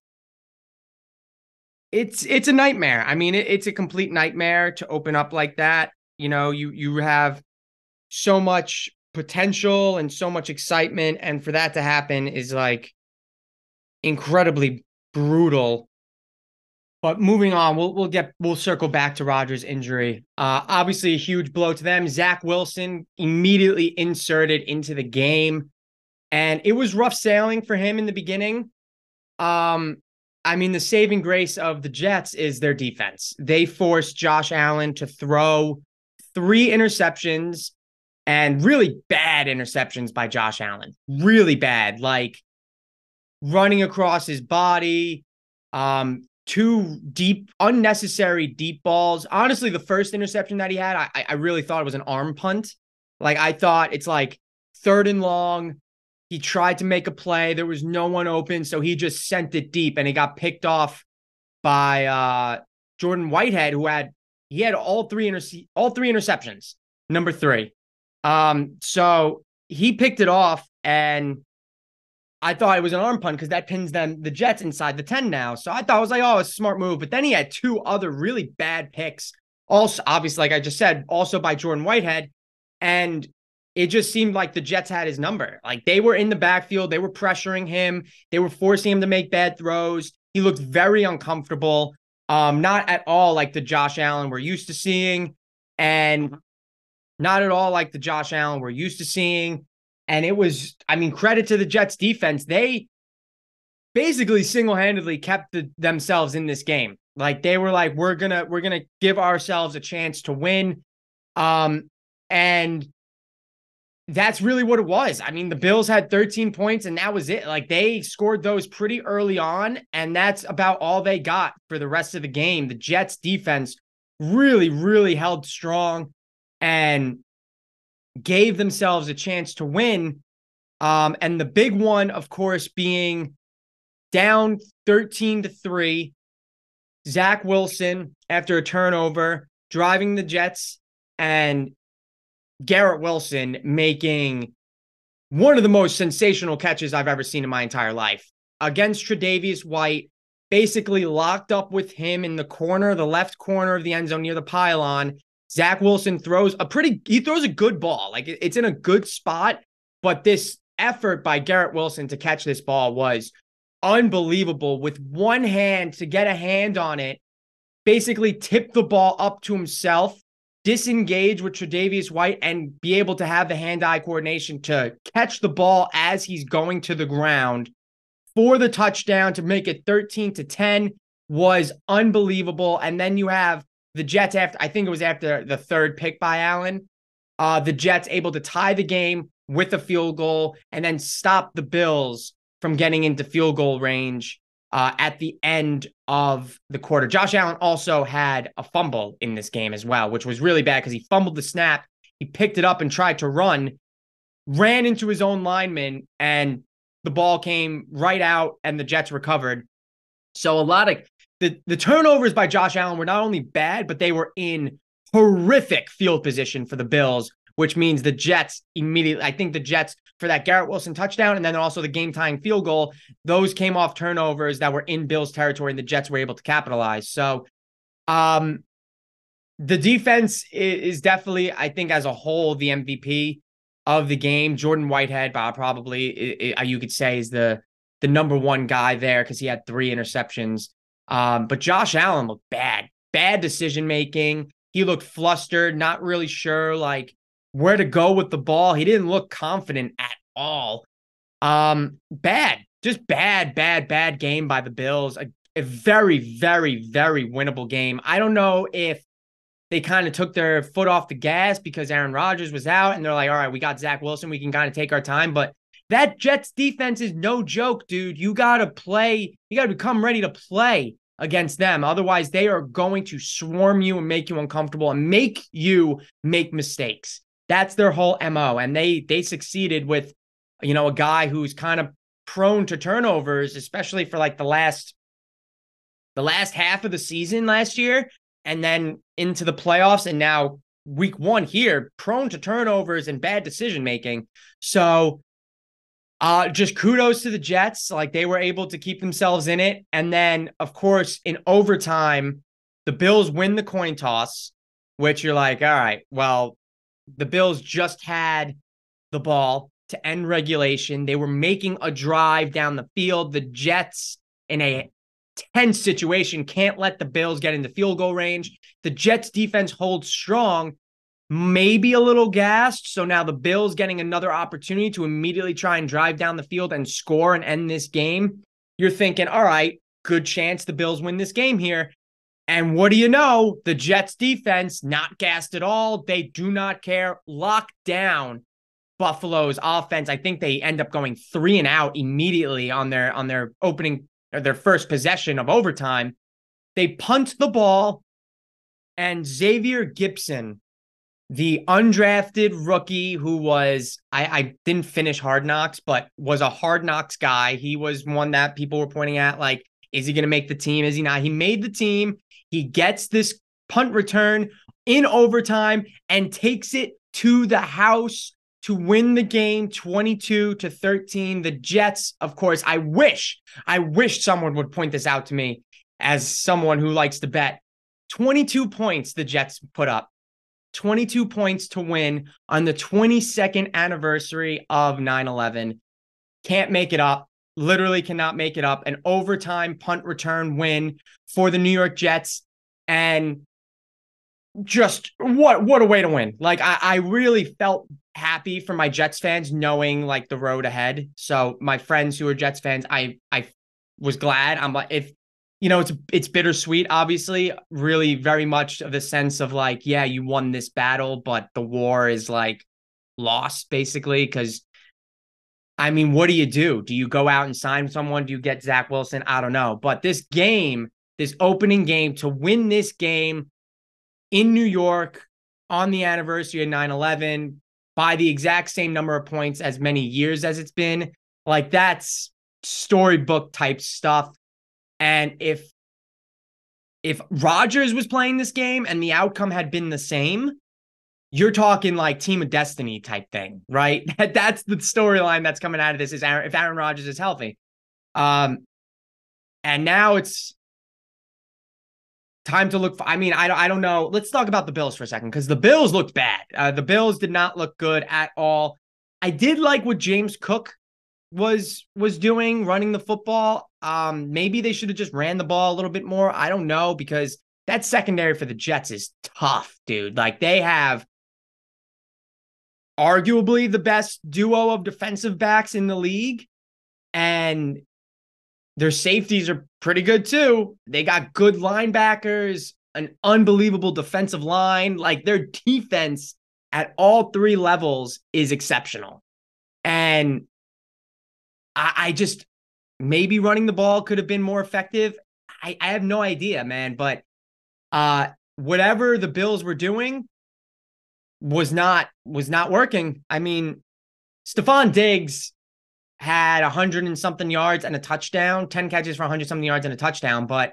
It's it's a nightmare. I mean, it, it's a complete nightmare to open up like that. You know, you you have so much potential and so much excitement and for that to happen is like incredibly brutal but moving on we'll we'll get we'll circle back to Rodgers' injury uh obviously a huge blow to them Zach Wilson immediately inserted into the game and it was rough sailing for him in the beginning um I mean the saving grace of the Jets is their defense they forced Josh Allen to throw three interceptions and really bad interceptions by Josh Allen. Really bad, like running across his body, um, two deep, unnecessary deep balls. Honestly, the first interception that he had, I, I really thought it was an arm punt. Like I thought it's like third and long. He tried to make a play. There was no one open, so he just sent it deep, and he got picked off by uh, Jordan Whitehead, who had he had all three inter- all three interceptions. Number three, um, so he picked it off and I thought it was an arm punt because that pins them the Jets inside the 10 now. So I thought it was like, oh, it's a smart move. But then he had two other really bad picks. Also, obviously, like I just said, also by Jordan Whitehead. And it just seemed like the Jets had his number. Like they were in the backfield, they were pressuring him, they were forcing him to make bad throws. He looked very uncomfortable. Um, not at all like the Josh Allen we're used to seeing. And not at all like the Josh Allen we're used to seeing. And it was, I mean, credit to the Jets defense. They basically single-handedly kept the, themselves in this game. Like they were like, we're gonna, we're gonna give ourselves a chance to win. Um, and that's really what it was. I mean, the Bills had 13 points and that was it. Like they scored those pretty early on, and that's about all they got for the rest of the game. The Jets defense really, really held strong. and gave themselves a chance to win. Um, and the big one, of course, being down 13 to 3. Zach Wilson, after a turnover, driving the Jets, and Garrett Wilson making one of the most sensational catches I've ever seen in my entire life against Tre'Davious White, basically locked up with him in the corner, the left corner of the end zone near the pylon. Zach Wilson throws a pretty, he throws a good ball. Like it's in a good spot, but this effort by Garrett Wilson to catch this ball was unbelievable with one hand to get a hand on it, basically tip the ball up to himself, disengage with Tre'Davious White, and be able to have the hand-eye coordination to catch the ball as he's going to the ground for the touchdown to make it 13 to 10 was unbelievable. And then you have the Jets after I think it was after the third pick by Allen. Uh, the Jets able to tie the game with a field goal and then stop the Bills from getting into field goal range uh, at the end of the quarter. Josh Allen also had a fumble in this game as well, which was really bad because he fumbled the snap. He picked it up and tried to run, ran into his own lineman, and the ball came right out, and the Jets recovered. So a lot of the, the turnovers by Josh Allen were not only bad, but they were in horrific field position for the Bills, which means the Jets immediately, I think the Jets for that Garrett Wilson touchdown and then also the game tying field goal, those came off turnovers that were in Bills territory and the Jets were able to capitalize. So, um, the defense is definitely, I think, as a whole, the MVP of the game. Jordan Whitehead, probably you could say, is the the number one guy there because he had three interceptions. Um, but Josh Allen looked bad, bad decision making. He looked flustered, not really sure like where to go with the ball. He didn't look confident at all. Um, bad, just bad, bad, bad game by the Bills. A, a very, very, very winnable game. I don't know if they kind of took their foot off the gas because Aaron Rodgers was out and they're like, all right, we got Zach Wilson. We can kind of take our time. But that Jets defense is no joke, dude. You got to play, you got to become ready to play against them. Otherwise, they are going to swarm you and make you uncomfortable and make you make mistakes. That's their whole MO. And they they succeeded with, you know, a guy who's kind of prone to turnovers, especially for like the last the last half of the season last year and then into the playoffs and now week 1 here prone to turnovers and bad decision making. So uh, just kudos to the Jets. Like they were able to keep themselves in it. And then, of course, in overtime, the Bills win the coin toss, which you're like, all right, well, the Bills just had the ball to end regulation. They were making a drive down the field. The Jets, in a tense situation, can't let the Bills get into field goal range. The Jets defense holds strong, maybe a little gassed. So now the Bills getting another opportunity to immediately try and drive down the field and score and end this game. You're thinking, all right, good chance the Bills win this game here. And what do you know? The Jets defense, not gassed at all. They do not care. Lock down Buffalo's offense. I think they end up going three and out immediately on their on their opening or their first possession of overtime. They punt the ball, and Xavier Gipson, the undrafted rookie who was I, I didn't finish hard knocks but was a hard knocks guy he was one that people were pointing at like is he going to make the team is he not he made the team he gets this punt return in overtime and takes it to the house to win the game 22 to 13 the jets of course i wish i wish someone would point this out to me as someone who likes to bet 22 points the jets put up 22 points to win on the 22nd anniversary of 9 11. Can't make it up. Literally cannot make it up. An overtime punt return win for the New York Jets. And just what what a way to win. Like I, I really felt happy for my Jets fans knowing like the road ahead. So my friends who are Jets fans, I I was glad. I'm like if you know, it's it's bittersweet, obviously, really very much of the sense of like, yeah, you won this battle, but the war is like lost basically. Cause I mean, what do you do? Do you go out and sign someone? Do you get Zach Wilson? I don't know. But this game, this opening game, to win this game in New York on the anniversary of 9 11 by the exact same number of points as many years as it's been. Like that's storybook type stuff. And if if Rodgers was playing this game and the outcome had been the same, you're talking like team of destiny type thing, right? *laughs* that's the storyline that's coming out of this is Aaron, if Aaron Rodgers is healthy. Um, and now it's time to look for, I mean, I, I don't know. Let's talk about the Bills for a second because the Bills looked bad. Uh, the Bills did not look good at all. I did like what James Cook was was doing running the football. Um, maybe they should have just ran the ball a little bit more. I don't know because that secondary for the Jets is tough, dude. Like they have arguably the best duo of defensive backs in the league. And their safeties are pretty good too. They got good linebackers, an unbelievable defensive line. Like their defense at all three levels is exceptional. And I, I just maybe running the ball could have been more effective. I, I have no idea, man. But uh whatever the Bills were doing was not was not working. I mean, Stefon Diggs had a hundred and something yards and a touchdown, 10 catches for a hundred something yards and a touchdown, but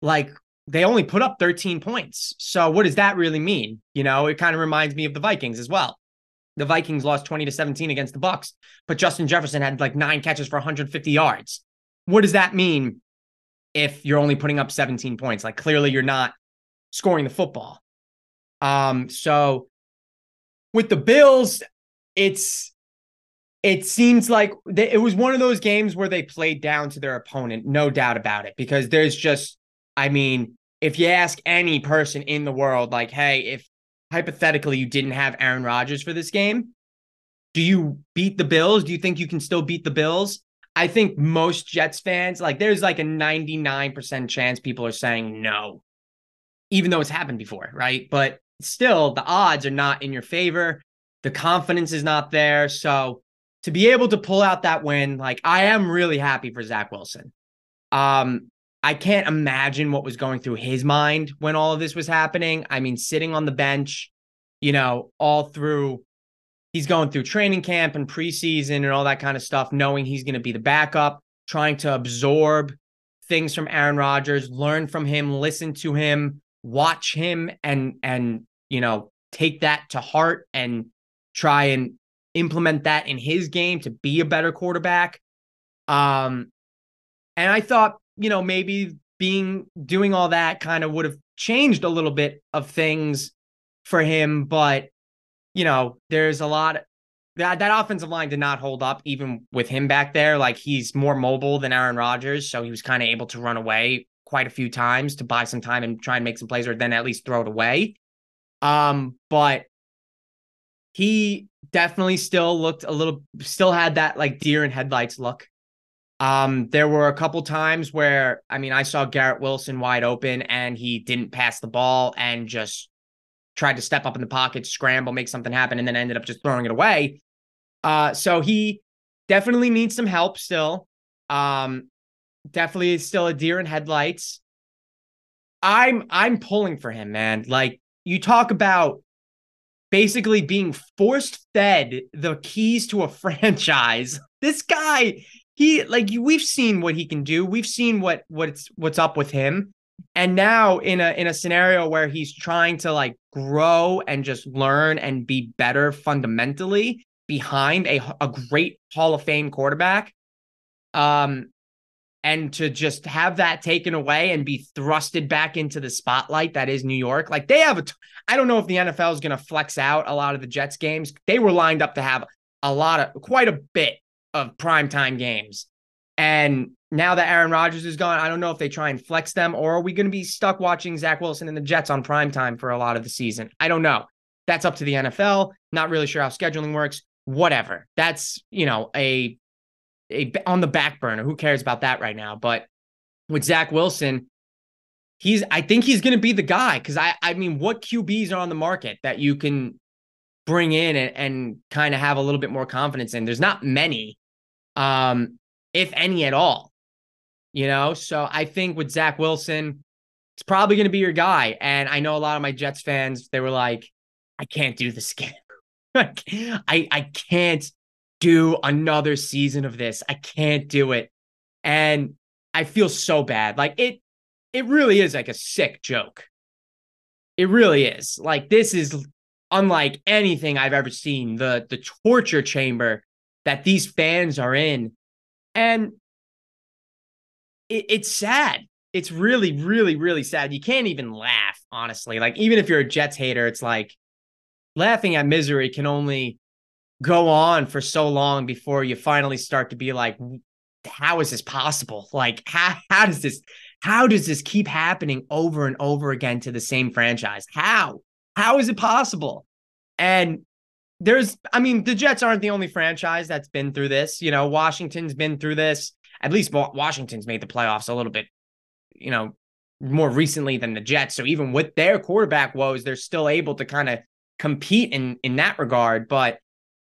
like they only put up 13 points. So what does that really mean? You know, it kind of reminds me of the Vikings as well. The Vikings lost 20 to 17 against the Bucs, but Justin Jefferson had like nine catches for 150 yards. What does that mean if you're only putting up 17 points? Like clearly you're not scoring the football. Um, so with the Bills, it's it seems like they, it was one of those games where they played down to their opponent, no doubt about it. Because there's just, I mean, if you ask any person in the world, like, hey, if hypothetically you didn't have Aaron Rodgers for this game, do you beat the Bills? Do you think you can still beat the Bills? I think most Jets fans, like, there's like a 99% chance people are saying no, even though it's happened before, right? But still, the odds are not in your favor. The confidence is not there. So, to be able to pull out that win, like I am really happy for Zach Wilson. Um, I can't imagine what was going through his mind when all of this was happening. I mean, sitting on the bench, you know, all through he's going through training camp and preseason and all that kind of stuff, knowing he's going to be the backup, trying to absorb things from Aaron Rodgers, learn from him, listen to him, watch him and and you know, take that to heart and try and implement that in his game to be a better quarterback. Um, and I thought, you know, maybe being doing all that kind of would have changed a little bit of things for him, but you know, there's a lot that that offensive line did not hold up even with him back there. Like he's more mobile than Aaron Rodgers, so he was kind of able to run away quite a few times to buy some time and try and make some plays or then at least throw it away. Um, but he definitely still looked a little still had that like deer in headlights look. Um, there were a couple times where I mean I saw Garrett Wilson wide open and he didn't pass the ball and just tried to step up in the pocket, scramble, make something happen, and then ended up just throwing it away. Uh, so he definitely needs some help still. Um, definitely is still a deer in headlights. I'm I'm pulling for him, man. Like you talk about basically being forced fed the keys to a *laughs* franchise. This guy, he like we've seen what he can do. We've seen what what's what's up with him. And now in a in a scenario where he's trying to like grow and just learn and be better fundamentally behind a a great Hall of Fame quarterback, um and to just have that taken away and be thrusted back into the spotlight that is New York. Like they have a, t- I don't know if the NFL is going to flex out a lot of the Jets games. They were lined up to have a lot of, quite a bit of primetime games. And now that Aaron Rodgers is gone, I don't know if they try and flex them or are we going to be stuck watching Zach Wilson and the Jets on primetime for a lot of the season? I don't know. That's up to the NFL. Not really sure how scheduling works. Whatever. That's, you know, a a, on the back burner. Who cares about that right now? But with Zach Wilson, he's I think he's going to be the guy because I I mean, what QBs are on the market that you can bring in and, and kind of have a little bit more confidence in? There's not many, um, if any at all. You know, so I think with Zach Wilson, it's probably going to be your guy. And I know a lot of my Jets fans, they were like, I can't do this *laughs* again. I I can't do another season of this. I can't do it. And I feel so bad. Like it it really is like a sick joke. It really is. Like this is unlike anything I've ever seen. The the torture chamber that these fans are in. And it, it's sad. It's really, really, really sad. You can't even laugh, honestly. Like, even if you're a Jets hater, it's like laughing at misery can only go on for so long before you finally start to be like, how is this possible? Like, how, how does this, how does this keep happening over and over again to the same franchise? How? How is it possible? And there's, I mean, the Jets aren't the only franchise that's been through this. You know, Washington's been through this. At least Washington's made the playoffs a little bit, you know, more recently than the Jets. So even with their quarterback woes, they're still able to kind of compete in in that regard. But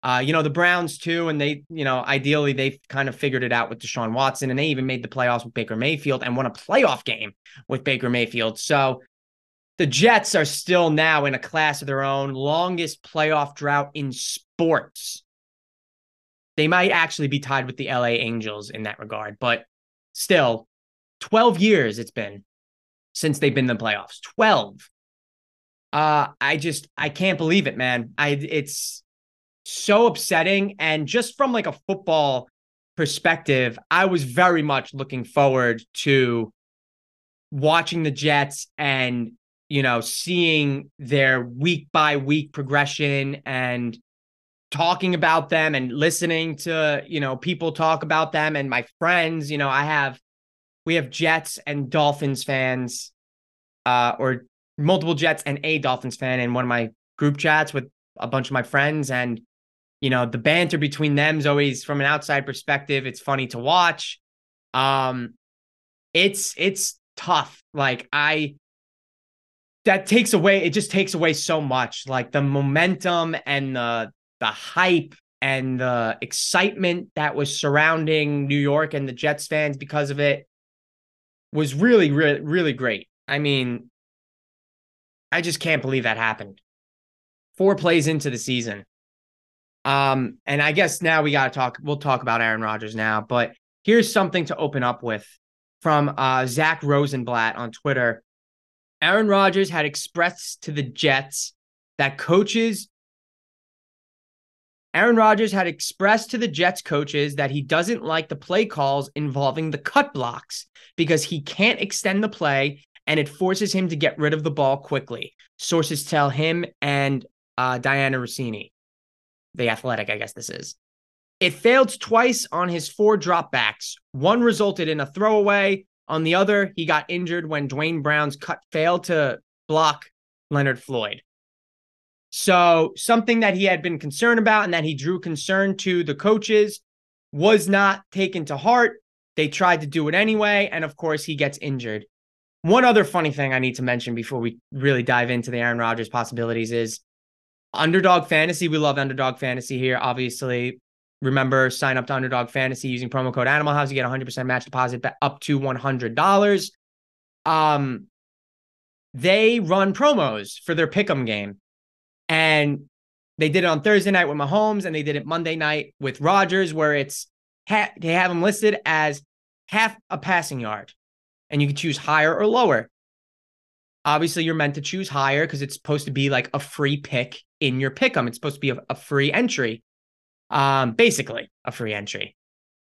uh, you know, the Browns too, and they, you know, ideally they've kind of figured it out with Deshaun Watson, and they even made the playoffs with Baker Mayfield and won a playoff game with Baker Mayfield. So the Jets are still now in a class of their own, longest playoff drought in sports. They might actually be tied with the LA Angels in that regard, but still, 12 years it's been since they've been in the playoffs. 12. Uh, I just I can't believe it, man. I it's so upsetting. And just from like a football perspective, I was very much looking forward to watching the Jets and you know, seeing their week by week progression and talking about them and listening to, you know, people talk about them and my friends, you know, I have we have Jets and Dolphins fans uh or multiple Jets and a Dolphins fan in one of my group chats with a bunch of my friends and you know, the banter between them is always from an outside perspective, it's funny to watch. Um it's it's tough. Like I that takes away it just takes away so much like the momentum and the the hype and the excitement that was surrounding New York and the Jets fans because of it was really really really great. I mean I just can't believe that happened. Four plays into the season. Um and I guess now we got to talk we'll talk about Aaron Rodgers now, but here's something to open up with from uh Zack Rosenblatt on Twitter Aaron Rodgers had expressed to the Jets that coaches Aaron Rodgers had expressed to the Jets coaches that he doesn't like the play calls involving the cut blocks because he can't extend the play and it forces him to get rid of the ball quickly. Sources tell him and uh, Dianna Russini, the athletic, I guess this is. It failed twice on his four dropbacks. One resulted in a throwaway, on the other, he got injured when Duane Brown's cut failed to block Leonard Floyd. So, something that he had been concerned about and that he drew concern to the coaches was not taken to heart. They tried to do it anyway. And of course, he gets injured. One other funny thing I need to mention before we really dive into the Aaron Rodgers possibilities is underdog fantasy. We love underdog fantasy here. Obviously, Remember, sign up to Underdog Fantasy using promo code Animal House. You get 100% match deposit up to $100. Um, they run promos for their pick'em game, and they did it on Thursday night with Mahomes, and they did it Monday night with Rodgers, where it's ha- they have them listed as half a passing yard, and you can choose higher or lower. Obviously, you're meant to choose higher because it's supposed to be like a free pick in your pick'em. It's supposed to be a, a free entry um, basically a free entry.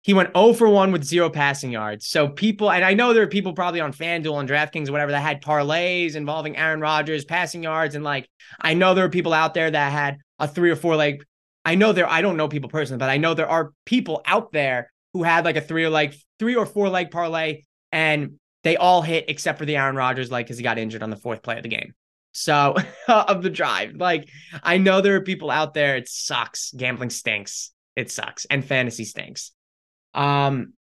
He went 0 for 1 with zero passing yards. So people, and I know there are people probably on FanDuel and DraftKings or whatever that had parlays involving Aaron Rodgers passing yards. And like, I know there are people out there that had a three or four leg. I know there, I don't know people personally, but I know there are people out there who had like a three or like three or four leg parlay and they all hit except for the Aaron Rodgers like because he got injured on the fourth play of the game. So *laughs* of the drive. Like I know there are people out there, it sucks. Gambling stinks. It sucks. And fantasy stinks. Um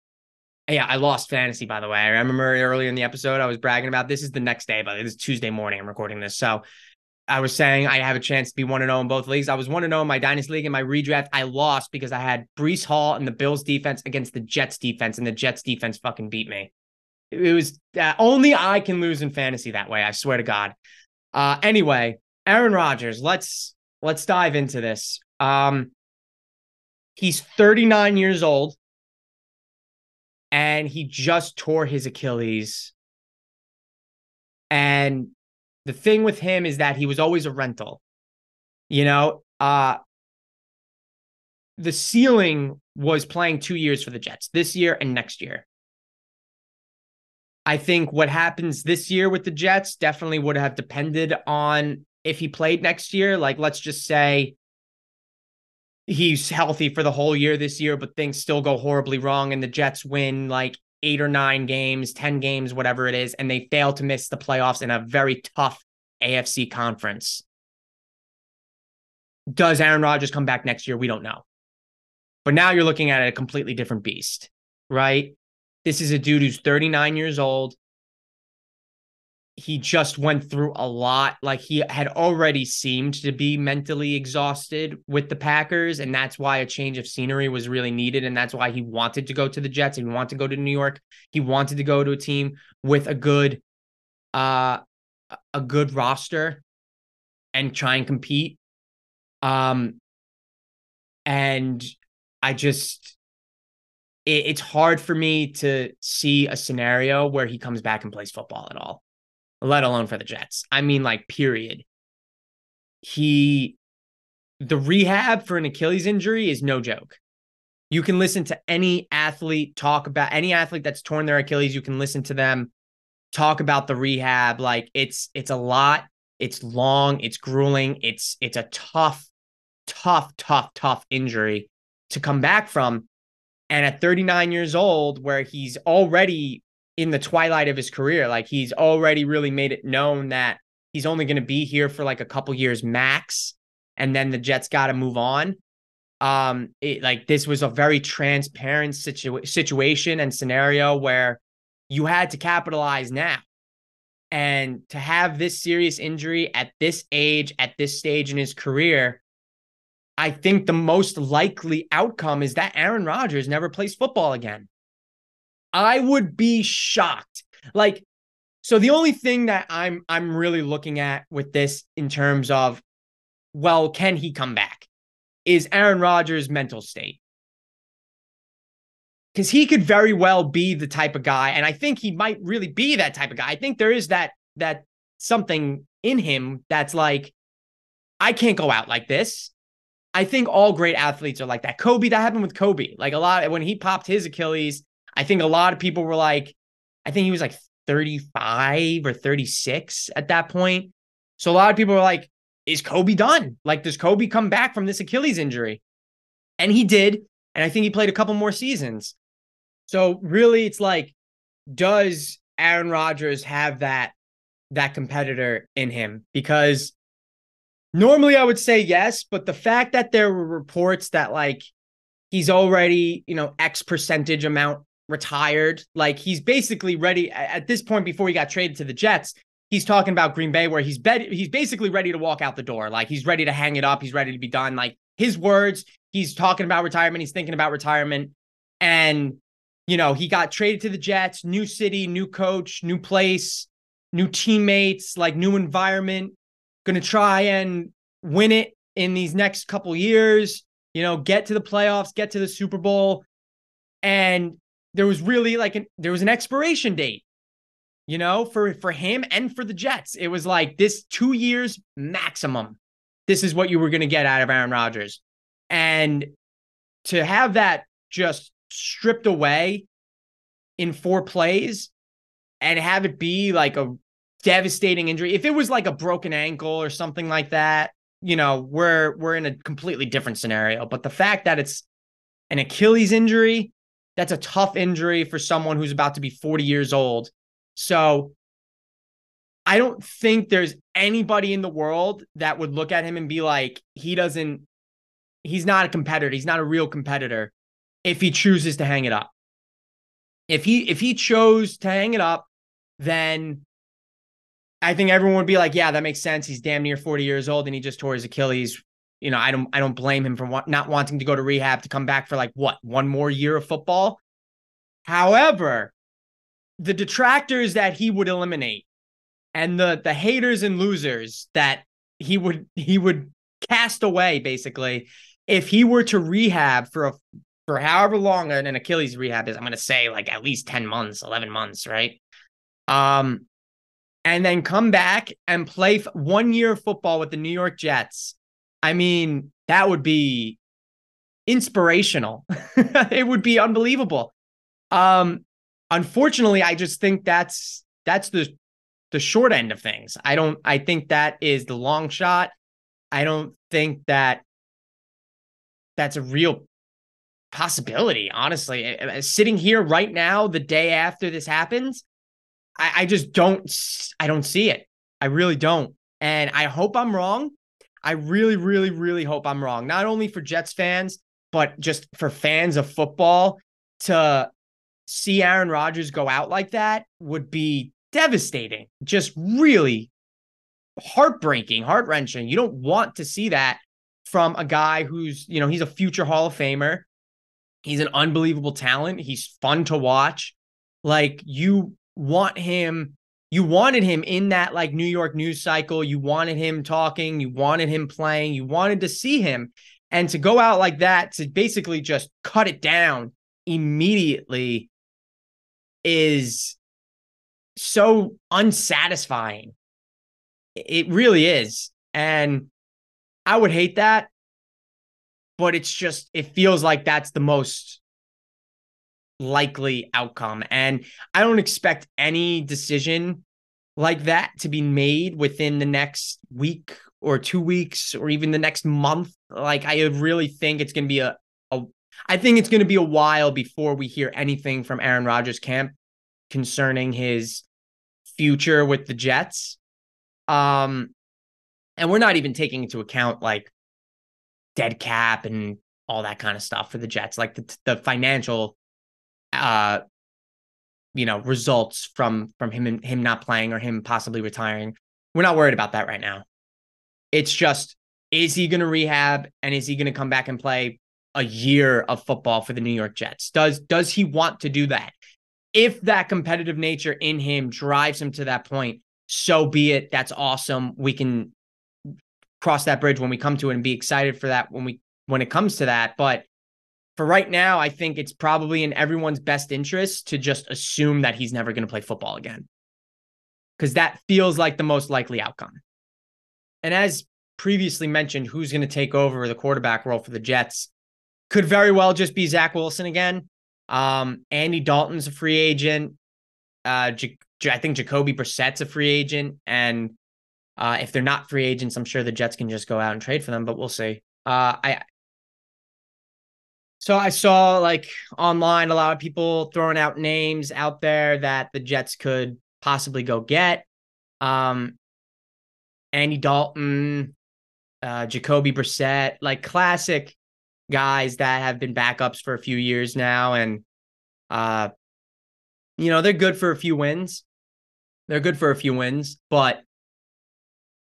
yeah, I lost fantasy by the way. I remember earlier in the episode I was bragging about this is the next day, but it is Tuesday morning. I'm recording this. So I was saying I have a chance to be 1 0 in both leagues. I was 1 0 in my Dynasty League and my redraft. I lost because I had Breece Hall and the Bills defense against the Jets defense, and the Jets defense fucking beat me. It was uh, only I can lose in fantasy that way. I swear to God. Uh, anyway, Aaron Rodgers. Let's let's dive into this. Um, he's 39 years old, and he just tore his Achilles. And the thing with him is that he was always a rental. You know, uh, the ceiling was playing two years for the Jets this year and next year. I think what happens this year with the Jets definitely would have depended on if he played next year. Like, let's just say he's healthy for the whole year this year, but things still go horribly wrong and the Jets win like eight or nine games, 10 games, whatever it is, and they fail to miss the playoffs in a very tough AFC conference. Does Aaron Rodgers come back next year? We don't know. But now you're looking at a completely different beast, right? This is a dude who's 39 years old. He just went through a lot. Like he had already seemed to be mentally exhausted with the Packers. And that's why a change of scenery was really needed. And that's why he wanted to go to the Jets. He wanted to go to New York. He wanted to go to a team with a good, uh, a good roster and try and compete. Um, and I just it, it's hard for me to see a scenario where he comes back and plays football at all, let alone for the Jets. I mean, like, period. He, the rehab for an Achilles injury is no joke. You can listen to any athlete talk about any athlete that's torn their Achilles. You can listen to them talk about the rehab. Like it's it's a lot. It's long. It's grueling. It's it's a tough, tough, tough, tough injury to come back from. And at 39 years old, where he's already in the twilight of his career, like he's already really made it known that he's only going to be here for like a couple years max. And then the Jets got to move on. Um, it, like this was a very transparent situ- situation and scenario where you had to capitalize now. And to have this serious injury at this age, at this stage in his career, I think the most likely outcome is that Aaron Rodgers never plays football again. I would be shocked. Like, so the only thing that I'm I'm really looking at with this in terms of, well, can he come back? Is Aaron Rodgers' mental state. Because he could very well be the type of guy, and I think he might really be that type of guy. I think there is that that something in him that's like, I can't go out like this. I think all great athletes are like that. Kobe, that happened with Kobe. Like a lot when he popped his Achilles, I think a lot of people were like, I think he was like 35 or 36 at that point. So a lot of people were like, is Kobe done? Like, does Kobe come back from this Achilles injury? And he did. And I think he played a couple more seasons. So really, it's like, does Aaron Rodgers have that that competitor in him? Because Normally, I would say yes, but the fact that there were reports that like he's already, you know, X percentage amount retired, like he's basically ready at this point before he got traded to the Jets. He's talking about Green Bay, where he's bed, he's basically ready to walk out the door. Like he's ready to hang it up. He's ready to be done. Like his words, he's talking about retirement. He's thinking about retirement. And, you know, he got traded to the Jets, new city, new coach, new place, new teammates, like new environment going to try and win it in these next couple years, you know, get to the playoffs, get to the Super Bowl. And there was really like an there was an expiration date, you know, for for him and for the Jets. It was like this 2 years maximum. This is what you were going to get out of Aaron Rodgers. And to have that just stripped away in four plays and have it be like a devastating injury. If it was like a broken ankle or something like that, you know, we're we're in a completely different scenario. But the fact that it's an Achilles injury, that's a tough injury for someone who's about to be 40 years old. So I don't think there's anybody in the world that would look at him and be like, he doesn't, he's not a competitor. He's not a real competitor if he chooses to hang it up. If he if he chose to hang it up, then I think everyone would be like, yeah, that makes sense. He's damn near 40 years old and he just tore his Achilles. You know, I don't I don't blame him for wa- not wanting to go to rehab to come back for like what, one more year of football. However, the detractors that he would eliminate and the the haters and losers that he would he would cast away basically if he were to rehab for a for however long an Achilles rehab is I'm going to say like at least 10 months 11 months right um and then come back and play one year of football with the New York Jets I mean that would be inspirational *laughs* it would be unbelievable um unfortunately I just think that's that's the the short end of things. I don't I think that is the long shot. I don't think that that's a real possibility, honestly. Sitting here right now, the day after this happens, I, I just don't I don't see it. I really don't. And I hope I'm wrong. I really, really, really hope I'm wrong. Not only for Jets fans, but just for fans of football to see Aaron Rodgers go out like that would be devastating, just really heartbreaking, heart wrenching. You don't want to see that from a guy who's, you know, he's a future Hall of Famer. He's an unbelievable talent. He's fun to watch. Like you want him, you wanted him in that like New York news cycle. You wanted him talking, you wanted him playing, you wanted to see him. And to go out like that, to basically just cut it down immediately is so unsatisfying. It really is. And I would hate that. But it's just, it feels like that's the most likely outcome. And I don't expect any decision like that to be made within the next week or two weeks or even the next month. Like, I really think it's going to be a, I think it's going to be a while before we hear anything from Aaron Rodgers' camp concerning his future with the Jets. Um, and we're not even taking into account like dead cap and all that kind of stuff for the Jets, like the the financial, uh, you know, results from from him and him not playing or him possibly retiring. We're not worried about that right now. It's just is he going to rehab and is he going to come back and play a year of football for the New York Jets? Does does he want to do that? if that competitive nature in him drives him to that point, so be it. That's awesome. We can cross that bridge when we come to it and be excited for that when we when it comes to that. But for right now, I think it's probably in everyone's best interest to just assume that he's never going to play football again. Because that feels like the most likely outcome. And as previously mentioned, who's going to take over the quarterback role for the Jets could very well just be Zach Wilson again. Um, Andy Dalton's a free agent. Uh, think Jacoby Brissett's a free agent, and uh, if they're not free agents, I'm sure the Jets can just go out and trade for them. But we'll see. Uh, I so I saw like online a lot of people throwing out names out there that the Jets could possibly go get. Um, Andy Dalton, uh, Jacoby Brissett, like classic guys that have been backups for a few years now and uh you know they're good for a few wins they're good for a few wins but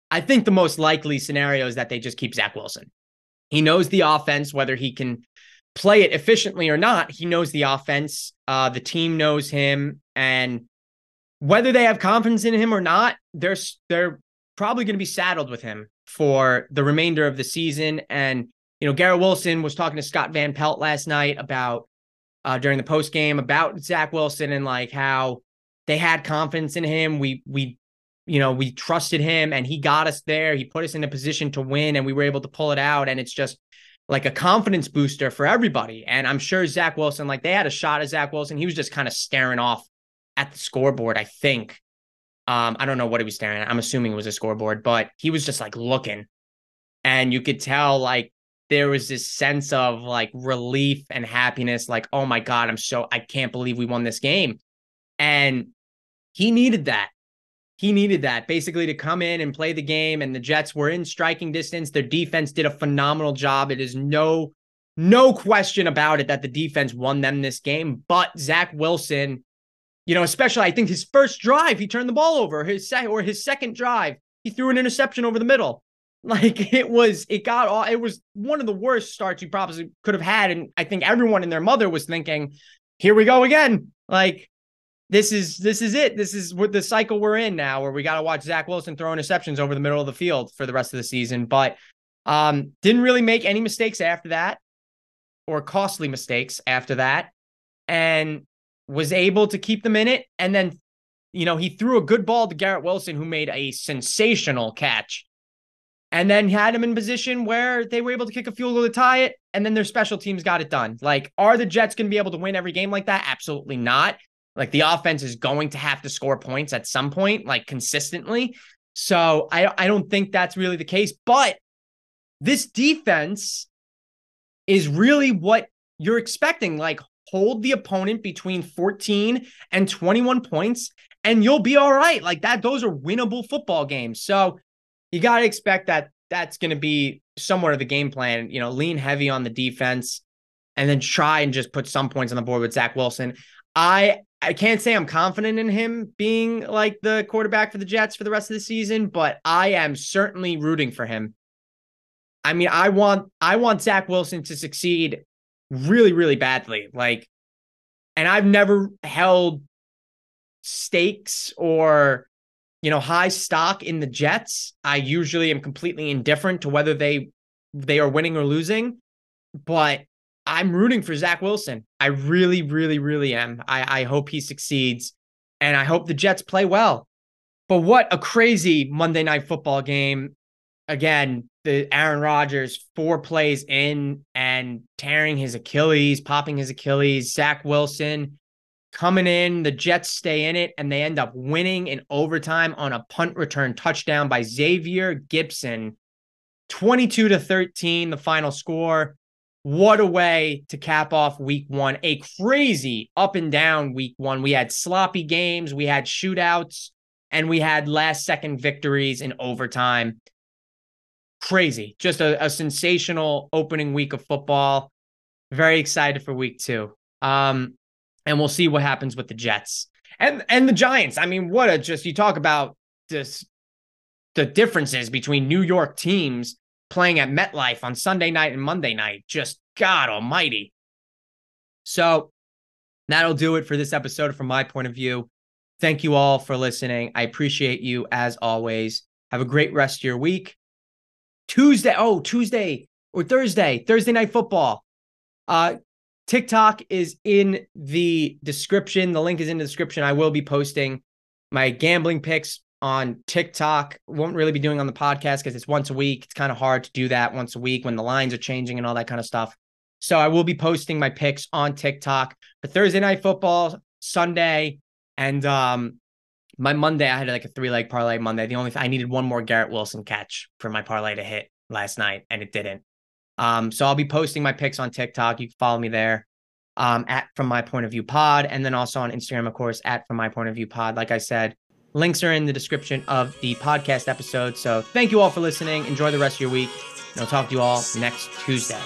i think the most likely scenario is that they just keep zach wilson he knows the offense whether he can play it efficiently or not he knows the offense uh the team knows him and whether they have confidence in him or not they're they're probably going to be saddled with him for the remainder of the season and you know, Garrett Wilson was talking to Scott Van Pelt last night about uh, during the post game about Zach Wilson and like how they had confidence in him. We we you know we trusted him and he got us there. He put us in a position to win and we were able to pull it out. And it's just like a confidence booster for everybody. And I'm sure Zach Wilson, like they had a shot at Zach Wilson. He was just kind of staring off at the scoreboard. I think. Um, I don't know what he was staring at. I'm assuming it was a scoreboard, but he was just like looking. And you could tell like there was this sense of like relief and happiness like oh my god i'm so i can't believe we won this game and he needed that he needed that basically to come in and play the game and the jets were in striking distance. Their defense did a phenomenal job. It is no no question about it that the defense won them this game. But zach wilson you know especially i think his first drive he turned the ball over. His second or his second drive he threw an interception over the middle. *laughs* Like it was, it got all, it was one of the worst starts you probably could have had. And I think everyone and their mother was thinking, here we go again. Like this is this is it. This is what the cycle we're in now, where we got to watch Zach Wilson throw interceptions over the middle of the field for the rest of the season. But um, didn't really make any mistakes after that, or costly mistakes after that, and was able to keep them in it. And then, you know, he threw a good ball to Garrett Wilson, who made a sensational catch and then had him in position where they were able to kick a field goal to tie it, and then their special teams got it done. Like, are the Jets going to be able to win every game like that? Absolutely not. Like, the offense is going to have to score points at some point, like consistently. So I, I don't think that's really the case. But this defense is really what you're expecting. Like, hold the opponent between 14 and 21 points, and you'll be all right. Like that, those are winnable football games. So you got to expect that that's to be somewhat of the game plan. You know, lean heavy on the defense and then try and just put some points on the board with Zach Wilson. I I can't say I'm confident in him being like the quarterback for the Jets for the rest of the season, but I am certainly rooting for him. I mean, I want I want Zach Wilson to succeed really, really badly. Like, and I've never held stakes or you know, high stock in the Jets. I usually am completely indifferent to whether they they are winning or losing, but I'm rooting for Zach Wilson. I really, really, really am. I, I hope he succeeds, and I hope the Jets play well. But what a crazy Monday night football game! Again, the Aaron Rodgers four plays in and tearing his Achilles, popping his Achilles. Zach Wilson coming in. The Jets stay in it and they end up winning in overtime on a punt return touchdown by Xavier Gipson. 22 to 13, the final score. What a way to cap off week one. A crazy up and down week one. We had sloppy games, we had shootouts, and we had last second victories in overtime. Crazy. Just a, a sensational opening week of football. Very excited for week two. Um, and we'll see what happens with the Jets and and the Giants. I mean, what a just you talk about this the differences between New York teams playing at MetLife on Sunday night and Monday night. Just God Almighty. So that'll do it for this episode from my point of view. Thank you all for listening. I appreciate you as always. Have a great rest of your week. Tuesday, oh, Tuesday or Thursday, Thursday night football. Uh, TikTok is in the description. The link is in the description. I will be posting my gambling picks on TikTok. Won't really be doing on the podcast because it's once a week. It's kind of hard to do that once a week when the lines are changing and all that kind of stuff. So I will be posting my picks on TikTok for Thursday night football, Sunday, and um my Monday. I had like a three leg parlay Monday. The only th- I needed one more Garrett Wilson catch for my parlay to hit last night, and it didn't. Um, so I'll be posting my picks on TikTok. You can follow me there um, at From My Point of View Pod, and then also on Instagram, of course, at From My Point of View Pod. Like I said, links are in the description of the podcast episode. So thank you all for listening. Enjoy the rest of your week, and I'll talk to you all next Tuesday.